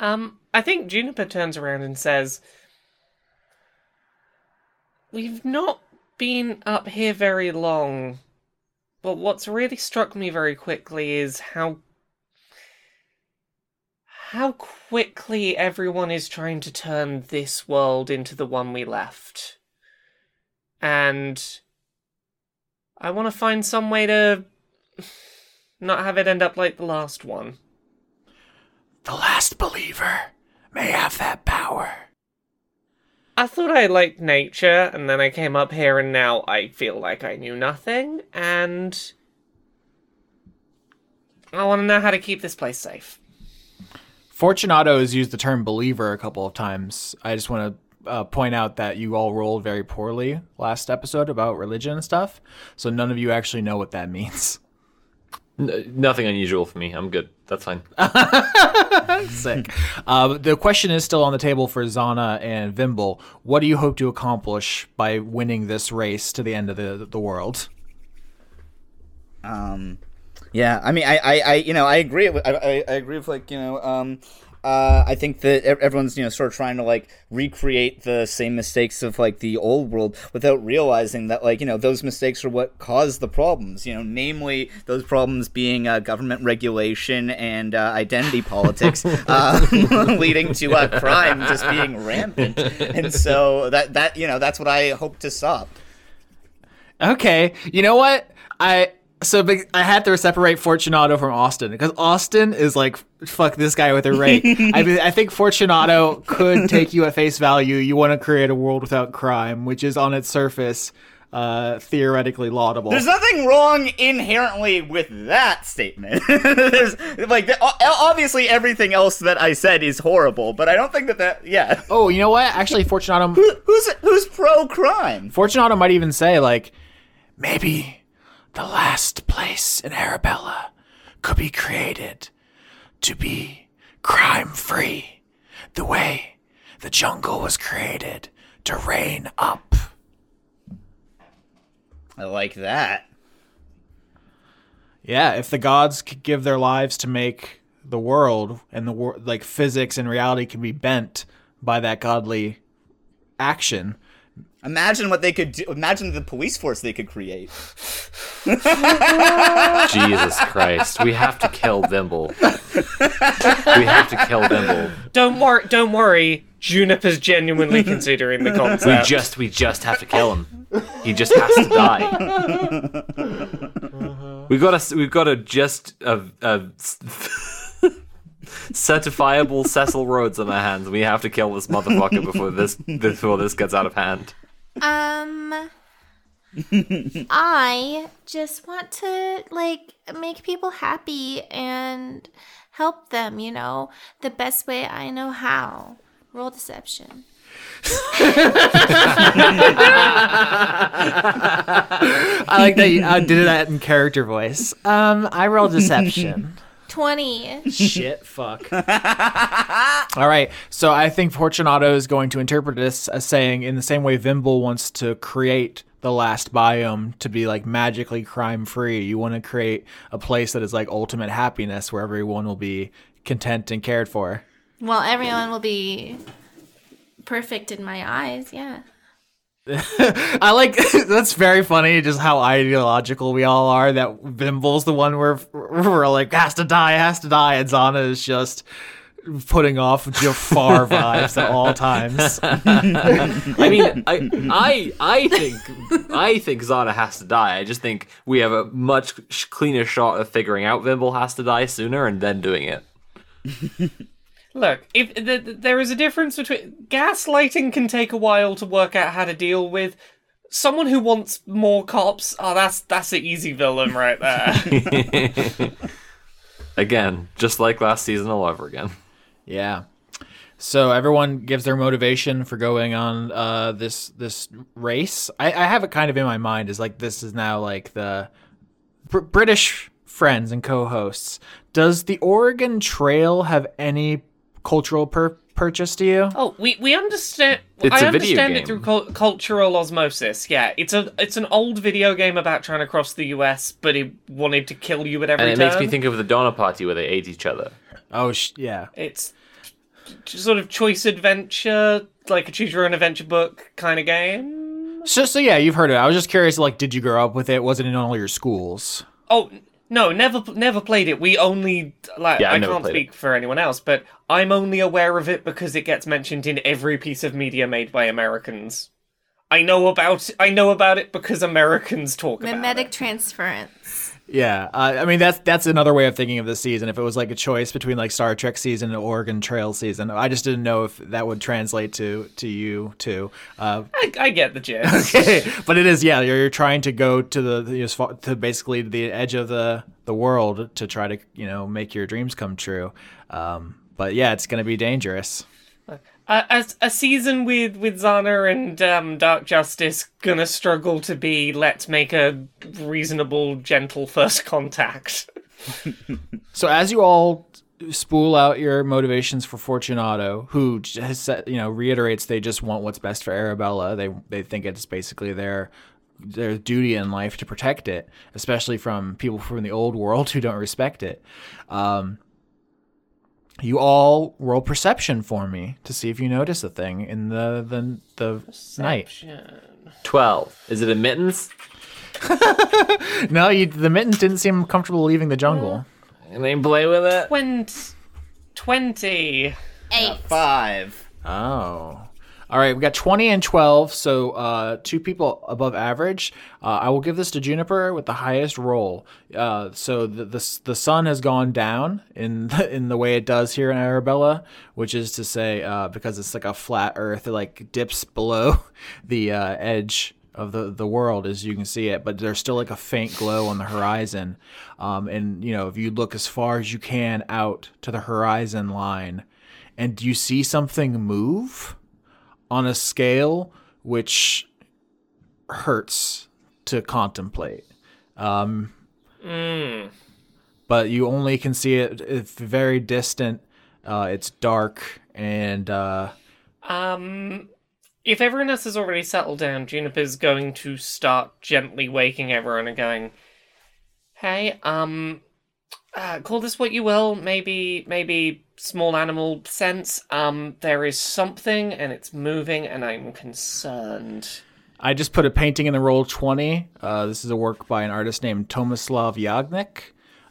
Um, I think Juniper turns around and says, We've not been up here very long, but what's really struck me very quickly is how. How quickly everyone is trying to turn this world into the one we left. And. I want to find some way to. not have it end up like the last one.
The last believer may have that power.
I thought I liked nature, and then I came up here, and now I feel like I knew nothing, and. I want to know how to keep this place safe.
Fortunato has used the term believer a couple of times. I just want to uh, point out that you all rolled very poorly last episode about religion and stuff, so none of you actually know what that means. (laughs)
N- nothing unusual for me. I'm good. That's fine. (laughs)
Sick. uh, the question is still on the table for Zana and Vimble. What do you hope to accomplish by winning this race to the end of the the world?
Um, yeah, I mean, I, I, I you know, I agree. With, I, I, I agree with like, you know, um, uh, I think that everyone's, you know, sort of trying to like recreate the same mistakes of like the old world without realizing that like, you know, those mistakes are what caused the problems. You know, namely those problems being uh, government regulation and uh, identity politics, (laughs) uh, (laughs) leading to uh, crime just being rampant. And so that that you know, that's what I hope to stop.
Okay, you know what? I so I had to separate Fortunato from Austin because Austin is like fuck this guy with a rake. I mean, I think Fortunato could (laughs) take you at face value. You want to create a world without crime, which is on its surface uh, theoretically laudable.
There's nothing wrong inherently with that statement. (laughs) There's like the- obviously everything else that I said is horrible, but I don't think that that yeah.
oh, you know what? Actually, Fortunato
Who, who's who's pro crime?
Fortunato might even say like
Maybe the last place in Arabella could be created to be crime free, the way the jungle was created to rain up.
I like that.
Yeah, if the gods could give their lives to make the world and the world like physics and reality can be bent by that godly action.
Imagine what they could do. Imagine the police force they could create. (laughs)
Jesus Christ. We have to kill Vimble. we have to kill Vimble.
Don't worry, don't worry. Juniper's genuinely (laughs) considering the concept.
We
concept.
just we just have to kill him. He just has to die. (laughs) We've gotta we've gotta just uh, uh, certifiable Cecil Rhodes on our hands. We have to kill this motherfucker before this before this gets out of hand.
Um, (laughs) I just want to like make people happy and help them. You know, the best way I know how. Roll deception. (laughs)
I like that you uh, did that in character voice. Um, I roll deception. (laughs)
Twenty.
Shit, fuck. (laughs) All right, so I think Fortunato is going to interpret this as saying, in the same way Vimble wants to create the last biome to be like magically crime free, you want to create a place that is like ultimate happiness where everyone will be content and cared for.
Well, everyone will be perfect in my eyes. Yeah. (laughs)
I like (laughs) that's very funny, just how ideological we all are. That Vimble's the one where we're like has to die, has to die, and Zana is just putting off Jafar (laughs) vibes at all times.
I mean, I, I, I think, I think Zana has to die. I just think we have a much cleaner shot of figuring out Vimble has to die sooner and then doing it.
Look, if th- th- there is a difference between gaslighting can take a while to work out how to deal with. Someone who wants more cops, oh, that's that's an easy villain right there. (laughs)
Again, just like last season all over again.
Yeah. So everyone gives their motivation for going on uh, this this race. I, I have it kind of in my mind as like this is now like the Br- British friends and co-hosts. Does the Oregon Trail have any cultural pur- purchase to you?
oh, we we understand.
It's
I
a video
understand
game.
it through cul- cultural osmosis. Yeah, it's a it's an old video game about trying to cross the U.S., but it wanted to kill you at every
And it
turn.
makes me think of the Donner Party where they ate each other.
Oh sh- yeah.
it's t- sort of choice adventure, like a choose your own adventure book kind of game.
So so yeah, you've heard it. I was just curious. Like, did you grow up with it? Was it in all your schools?
Oh no, never never played it. We only like
Yeah, I've
I
never
can't
played
speak for anyone else, but I'm only aware of it because it gets mentioned in every piece of media made by Americans. I know about I know about it because Americans talk about
Mimetic
it.
transference.
Yeah, uh, I mean that's that's another way of thinking of the season. If it was like a choice between like Star Trek season and Oregon Trail season, I just didn't know if that would translate to to you too. Uh,
I, I get the gist. (laughs)
but it is, yeah. You're, you're trying to go to the, the to basically the edge of the the world to try to you know make your dreams come true. Um, but yeah, it's gonna be dangerous.
A, a, season with with Zana and um, Dark Justice gonna struggle to be let's make a reasonable, gentle first contact. (laughs)
So as you all spool out your motivations for Fortunato, who has you know reiterates they just want what's best for Arabella. They they think it's basically their their duty in life to protect it, especially from people from the old world who don't respect it. Um, you all roll perception for me to see if you notice a thing in the the the night.
12. Is it a mittens? (laughs)
No, you, the mittens didn't seem comfortable leaving the jungle. Mm.
And they play with it?
Twenty. Twenty.
Eight.
Five.
Oh. All right, we got 20 and 12, so uh, two people above average. Uh, I will give this to Juniper with the highest roll. Uh, so the, the the sun has gone down in (laughs) the, in the way it does here in Arabella, which is to say, uh, because it's like a flat Earth, it like dips below (laughs) the uh, edge of the, the world as you can see it, but there's still like a faint glow on the horizon. Um, and you know, if you look as far as you can out to the horizon line, and do you see something move on a scale which hurts to contemplate. Um, But you only can see it it's very distant. Uh, it's dark and uh,
Um, if everyone else has already settled down, Juniper's going to start gently waking everyone and going, "Hey, um, uh, call this what you will. Maybe, maybe small animal sense. Um, there is something, and it's moving, and I'm concerned."
I just put a painting in the Roll20. Uh, this is a work by an artist named Tomislav Jagnjić.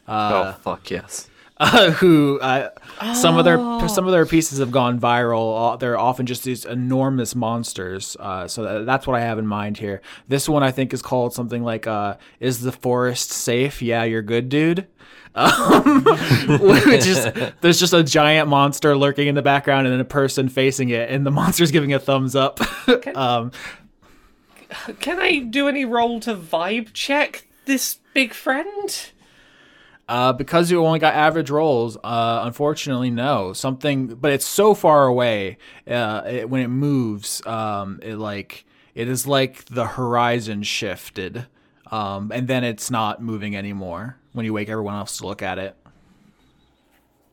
oh, fuck yes. (laughs)
uh, who uh, some of their some of their pieces have gone viral. Uh, They're often just these enormous monsters. Uh, so that, that's what I have in mind here. This one I think is called something like uh, "Is the forest safe? Yeah, you're good, dude." Um, (laughs) (laughs) which is there's just a giant monster lurking in the background and then a person facing it, and the monster's giving a thumbs up. (laughs) um,
Can I do any roll to vibe check this big friend?
Uh, because you only got average rolls, uh, unfortunately, no. Something, but it's so far away. Uh, it, when it moves, um, it like it is like the horizon shifted, um, and then it's not moving anymore. When you wake everyone else to look at it,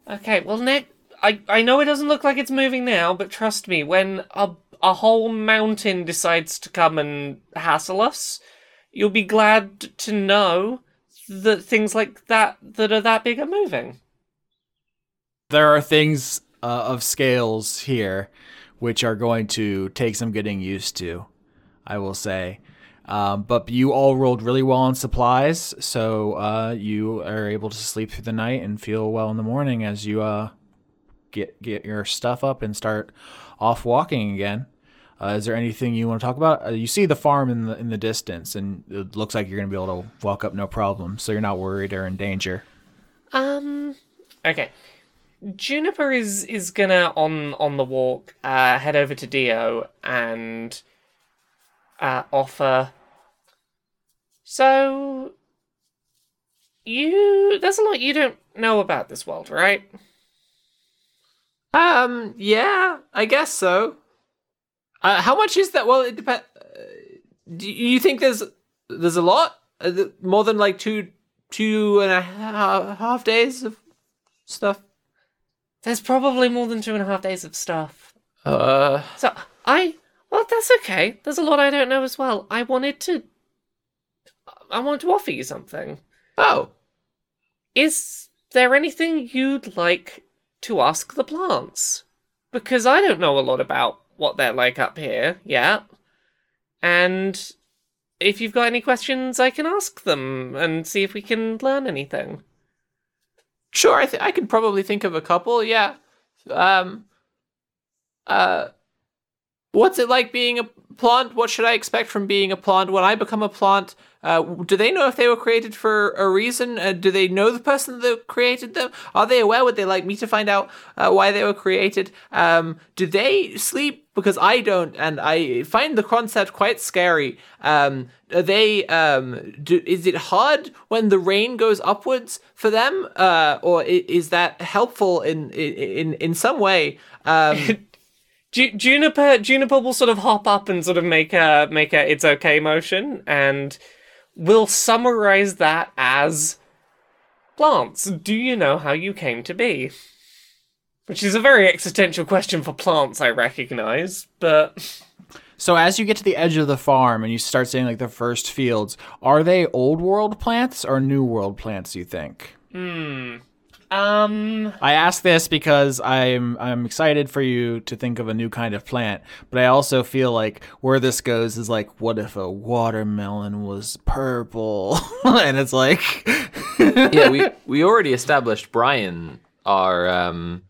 Okay, well, Nick, I, I know it doesn't look like it's moving now, but trust me, when a, a whole mountain decides to come and hassle us, you'll be glad to know that things like that that are that big are moving.
there are things uh, of scales here, which are going to take some getting used to. I will say. Um, but you all rolled really well on supplies, so uh, you are able to sleep through the night and feel well in the morning as you uh, get get your stuff up and start off walking again. Uh, is there anything you want to talk about? Uh, you see the farm in the in the distance, and it looks like you're going to be able to walk up no problem, so you're not worried or in danger.
Um. Okay. Juniper is is gonna on on the walk uh, head over to Dio and uh, offer. So you there's a lot you don't know about this world, right?
Um, yeah, I guess so. Uh, how much is that? Well, it depends. Do you think there's there's a lot? Uh, more than like two two and a half, half days of stuff?
There's probably more than two and a half days of stuff.
Uh,
So I well that's okay. There's a lot I don't know as well. I wanted to I wanted to offer you something.
oh,
Is there anything you'd like to ask the plants? Because I don't know a lot about what they're like up here yet. And if you've got any questions, I can ask them and see if we can learn anything.
sure. I th- I could probably think of a couple. Yeah. Um. Uh. What's it like being a plant? What should I expect from being a plant? When I become a plant, uh, do they know if they were created for a reason? Uh, do they know the person that created them? Are they aware? Would they like me to find out uh, why they were created? Um, do they sleep? Because I don't, and I find the concept quite scary. Um, are they? Um, do, is it hard when the rain goes upwards for them, uh, or is that helpful in in in some way? (laughs)
Ju- Juniper Juniper will sort of hop up and sort of make a make a it's okay motion and we'll summarize that as plants. Do you know how you came to be? Which is a very existential question for plants, I recognize, but
So as you get to the edge of the farm and you start seeing like the first fields, are they old world plants or new world plants? You think? Hmm.
Um
I ask this because I'm I'm excited for you to think of a new kind of plant, but I also feel like where this goes is like, what if a watermelon was purple? (laughs) and it's like,
yeah, we (laughs) we already established Brian are um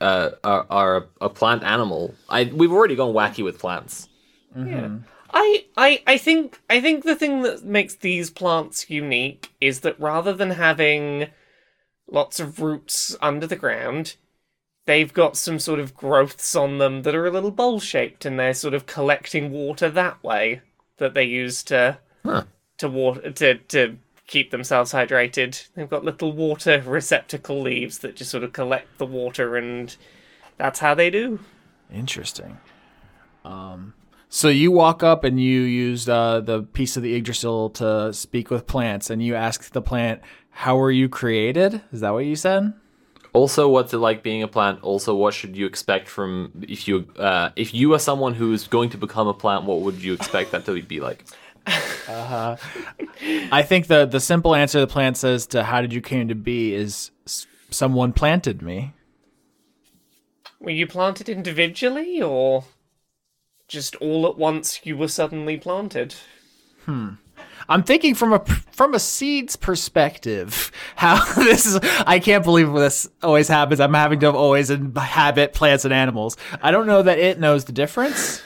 uh are, are a, a plant animal. I we've already gone wacky with plants.
Yeah, I, I I think I think the thing that makes these plants unique is that rather than having lots of roots under the ground, they've got some sort of growths on them that are a little bowl shaped and they're sort of collecting water that way that they use to
Huh.
to water to to keep themselves hydrated. They've got little water receptacle leaves that just sort of collect the water and that's how they do.
interesting. Um, so you walk up and you used uh, the piece of the Yggdrasil to speak with plants, and you ask the plant, "How were you created?" Is that what you said?
Also, what's it like being a plant? Also, what should you expect from if you uh if you are someone who is going to become a plant? What would you expect that to be like? (laughs) uh-huh.
I think the the simple answer the plant says to how did you came to be is someone planted me.
Were you planted individually, or just all at once you were suddenly planted? Hmm.
I'm thinking from a from a seed's perspective. (laughs) How (laughs) this is, I can't believe this always happens. I'm having to always inhabit plants and animals. I don't know that it knows the difference.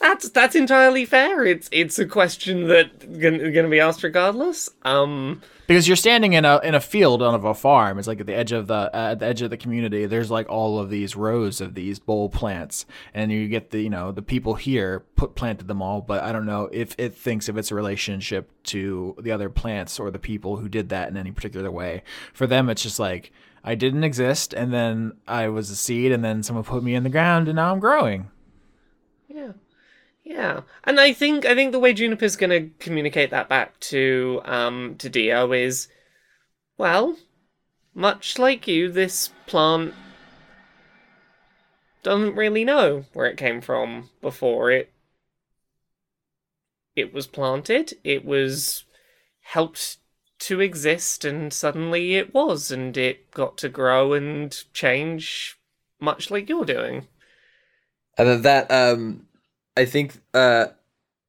That's that's entirely fair. It's it's a question that going to be asked regardless. Um,
because you're standing in a in a field on of a farm. It's like at the edge of the uh, at the edge of the community. There's like all of these rows of these bowl plants, and you get the you know the people here put planted them all. But I don't know if it thinks of its relationship to the other plants or the people who did that in any particular way. For them, it's just like I didn't exist, and then I was a seed, and then someone put me in the ground, and now I'm growing.
yeah, yeah, and I think I think the way Juniper's going to communicate that back to um to Dio is, well, much like you, this plant doesn't really know where it came from before it it was planted. It was helped to exist, and suddenly it was, and it got to grow and change, much like you're doing.
And then that, um, I think, uh,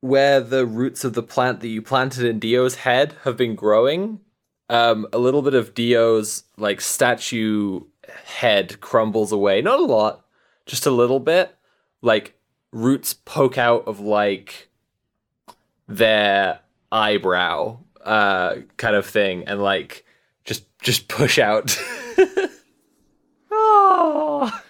where the roots of the plant that you planted in Dio's head have been growing, um, a little bit of Dio's like statue head crumbles away. Not a lot, just a little bit. Like roots poke out of like their eyebrow, uh, kind of thing, and like just just push out.
Oh, (laughs)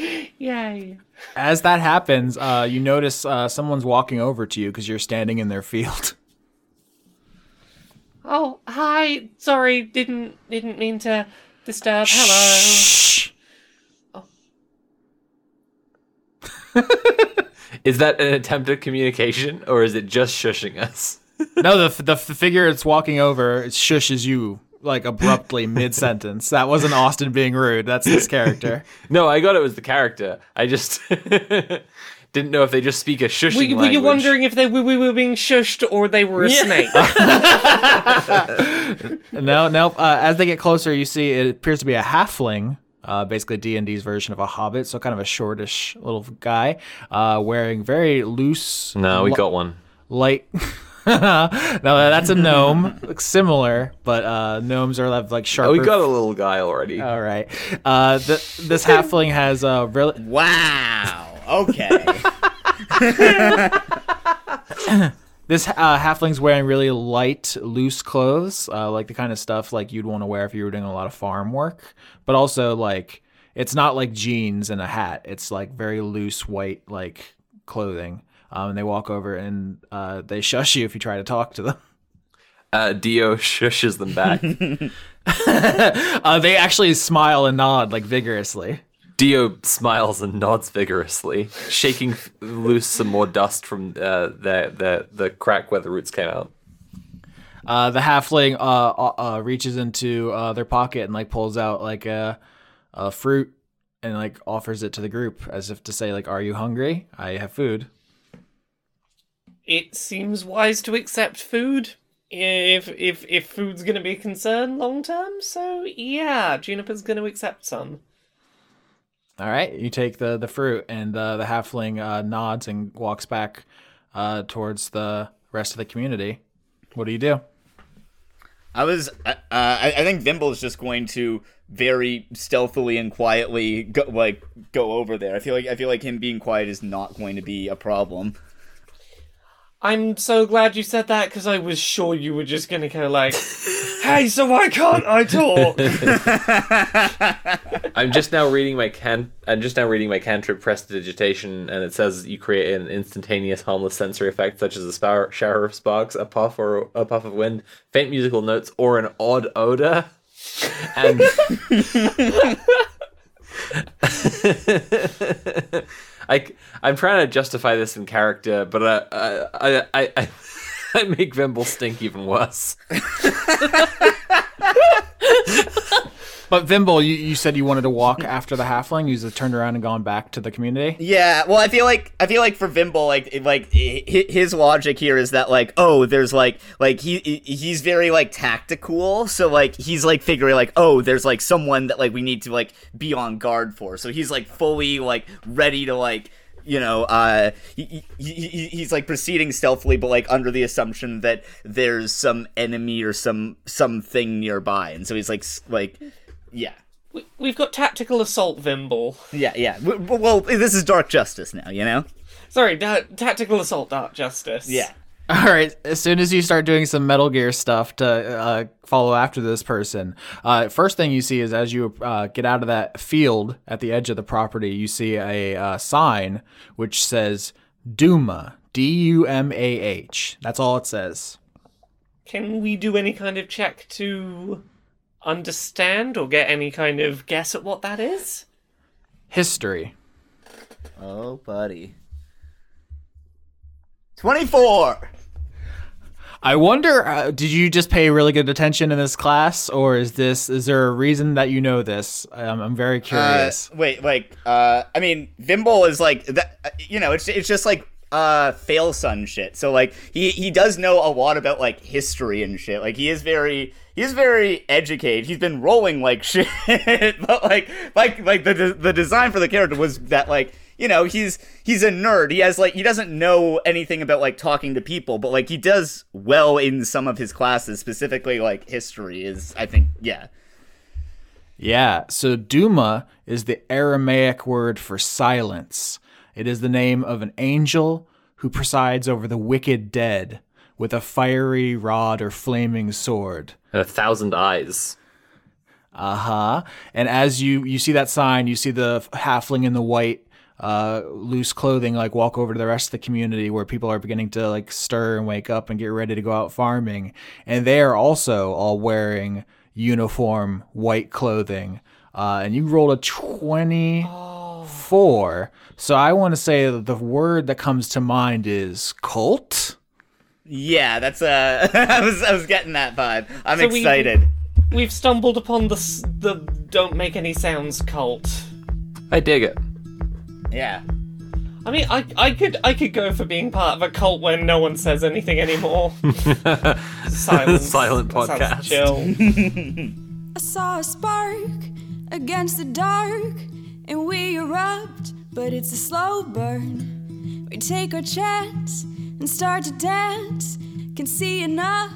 (laughs) yay!
As that happens, uh, you notice uh, someone's walking over to you because you're standing in their field. (laughs)
Oh, hi. Sorry, didn't didn't mean to disturb. Hello. Oh. (laughs)
is that an attempt at communication, or is it just shushing us?
no, the, the the figure it's walking over it shushes you like abruptly (laughs) mid sentence. That wasn't Austin being rude. That's his character. (laughs)
No, I got it was the character. I just (laughs) didn't know if they just speak a shushing
Were, you- were you wondering if they were, we were being shushed or they were a snake?
no, no. Uh, as they get closer, you see it appears to be a halfling. Uh, basically D and D's version of a hobbit, so kind of a shortish little guy, uh, wearing very loose.
No, we
li-
got one.
light. (laughs) no, that's a gnome. Looks similar, but uh, gnomes are have like sharper.
Oh, we got a little guy already.
All right. Uh, th- this halfling has a really.
Wow. Okay. (laughs)
This uh, halfling's wearing really light, loose clothes, uh, like the kind of stuff like you'd want to wear if you were doing a lot of farm work. But also, like, it's not like jeans and a hat. It's like very loose, white, like clothing. Um, and they walk over and uh, they shush you if you try to talk to them. (laughs)
Uh, Dio shushes them back. (laughs)
Uh, they actually smile and nod like vigorously.
Dio smiles and nods vigorously, shaking loose some more dust from uh, the, the the crack where the roots came out.
Uh, the halfling uh, uh, uh, reaches into uh, their pocket and like pulls out like a, a fruit and like offers it to the group as if to say like, "Are you hungry? I have food."
It seems wise to accept food if if if food's going to be a concern long term. So yeah, Juniper's going to accept some.
All right, you take the the fruit, and uh, the halfling uh, nods and walks back uh, towards the rest of the community. What do you do?
I was. Uh, I, I think Vimble is just going to very stealthily and quietly go, like go over there. I feel like I feel like him being quiet is not going to be a problem.
I'm so glad you said that because I was sure you were just going to go like, "Hey, so why can't I talk?" (laughs)
I'm just now reading my can. I'm just now reading my cantrip prestidigitation, and it says you create an instantaneous harmless sensory effect, such as a spower, shower of sparks, a puff or a puff of wind, faint musical notes, or an odd odor. And (laughs) (laughs) I, I'm trying to justify this in character, but uh, I, I, I, I (laughs) make Vimble stink even worse. (laughs)
But Vimble, you, you said you wanted to walk after the halfling. You just turned around and gone back to the community.
Yeah, well, I feel like I feel like for Vimble, like it- like hi- hi- his logic here is that like oh, there's like like he he- he's very like tactical, so like he's like figuring like oh, there's like someone that like we need to like be on guard for, so he's like fully like ready to like you know, uh, he, he, he, he's like proceeding stealthily, but like under the assumption that there's some enemy or some something nearby, and so he's like like, yeah,
We- We've got tactical assault, Vimble.
yeah, yeah. W- w- Well, this is Dark Justice now, you know.
Sorry, da- tactical assault, Dark Justice.
Yeah.
All right. As soon as you start doing some Metal Gear stuff to uh, follow after this person, uh, first thing you see is as you uh, get out of that field at the edge of the property, you see a uh, sign which says Dumah, D U M A H. That's all it says.
Can we do any kind of check to understand or get any kind of guess at what that is?
History.
Oh, buddy. Twenty-four.
I wonder, uh, did you just pay really good attention in this class, or is this is there a reason that you know this? I'm, I'm very
Uh,
curious.
wait, like, uh, I mean, Vimble is like that. uh, You know, it's it's just like uh fail son shit. So like he he does know a lot about like history and shit. Like he is very he is very educated. He's been rolling like (laughs) shit, but like like like the de- the design for the character was that like you know he's he's a nerd. He has like he doesn't know anything about like talking to people, but like he does well in some of his classes, specifically like history. Is I think yeah.
Yeah, so Dumah is the Aramaic word for silence. It is the name of an angel who presides over the wicked dead with a fiery rod or flaming sword.
And a thousand eyes.
Uh huh. And as you you see that sign, you see the halfling in the white uh, loose clothing like walk over to the rest of the community where people are beginning to like stir and wake up and get ready to go out farming, and they are also all wearing uniform white clothing. Uh, and you rolled a twenty-four. So I want to say that the word that comes to mind is cult.
Yeah, that's uh (laughs) I was I was getting that vibe. I'm
So
excited.
We've stumbled upon the the don't make any sounds cult.
I dig it.
Yeah.
I mean, I I could I could go for being part of a cult where no one says anything anymore. (laughs) Silence.
Silent
That sounds
podcast.
Chill. (laughs)
I saw a spark against the dark, and we erupt, but it's a slow burn. We take our chance and start to dance. Can see enough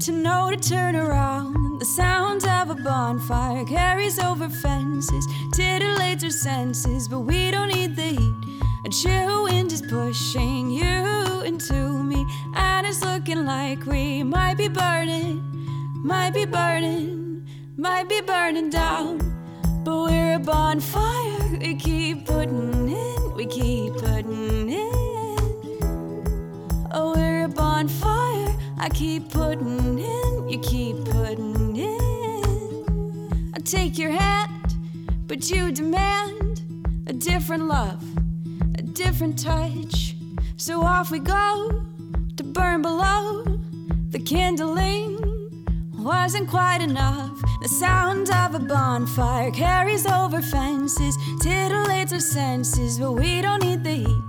to know to turn around. The sound of a bonfire carries over fences, titillates our senses, but we don't need the heat. A chill wind is pushing you into me, and it's looking like we might be burning, might be burning, might be burning down. But we're a bonfire, we keep putting in, we keep putting in. Oh, we're a bonfire. I keep putting in, you keep putting in. I take your hand, but you demand a different love, a different touch. So off we go to burn below. The kindling wasn't quite enough. The sound of a bonfire carries over fences, titillates our senses, but we don't need the heat.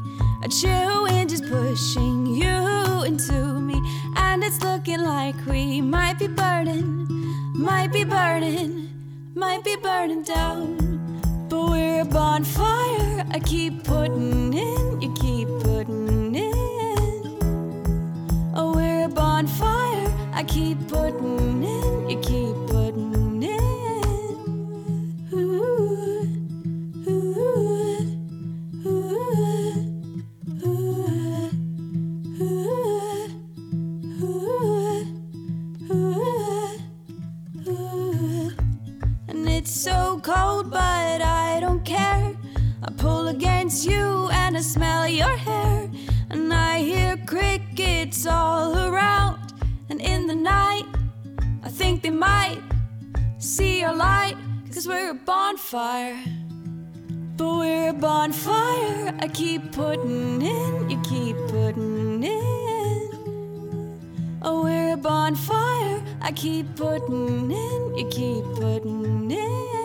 A chill wind is pushing you into me, and it's looking like we might be burning, might be burning, might be burning down. But we're a bonfire. I keep putting in, you keep putting in. Oh, we're a bonfire. I keep putting in, you keep putting in. And it's so cold, but I don't care. I pull against you and I smell your hair. And I hear crickets all around. In the night, I think they might see our light. Cause we're a bonfire. But we're a bonfire. I keep putting in, you keep putting in. Oh, we're a bonfire. I keep putting in, you keep putting in.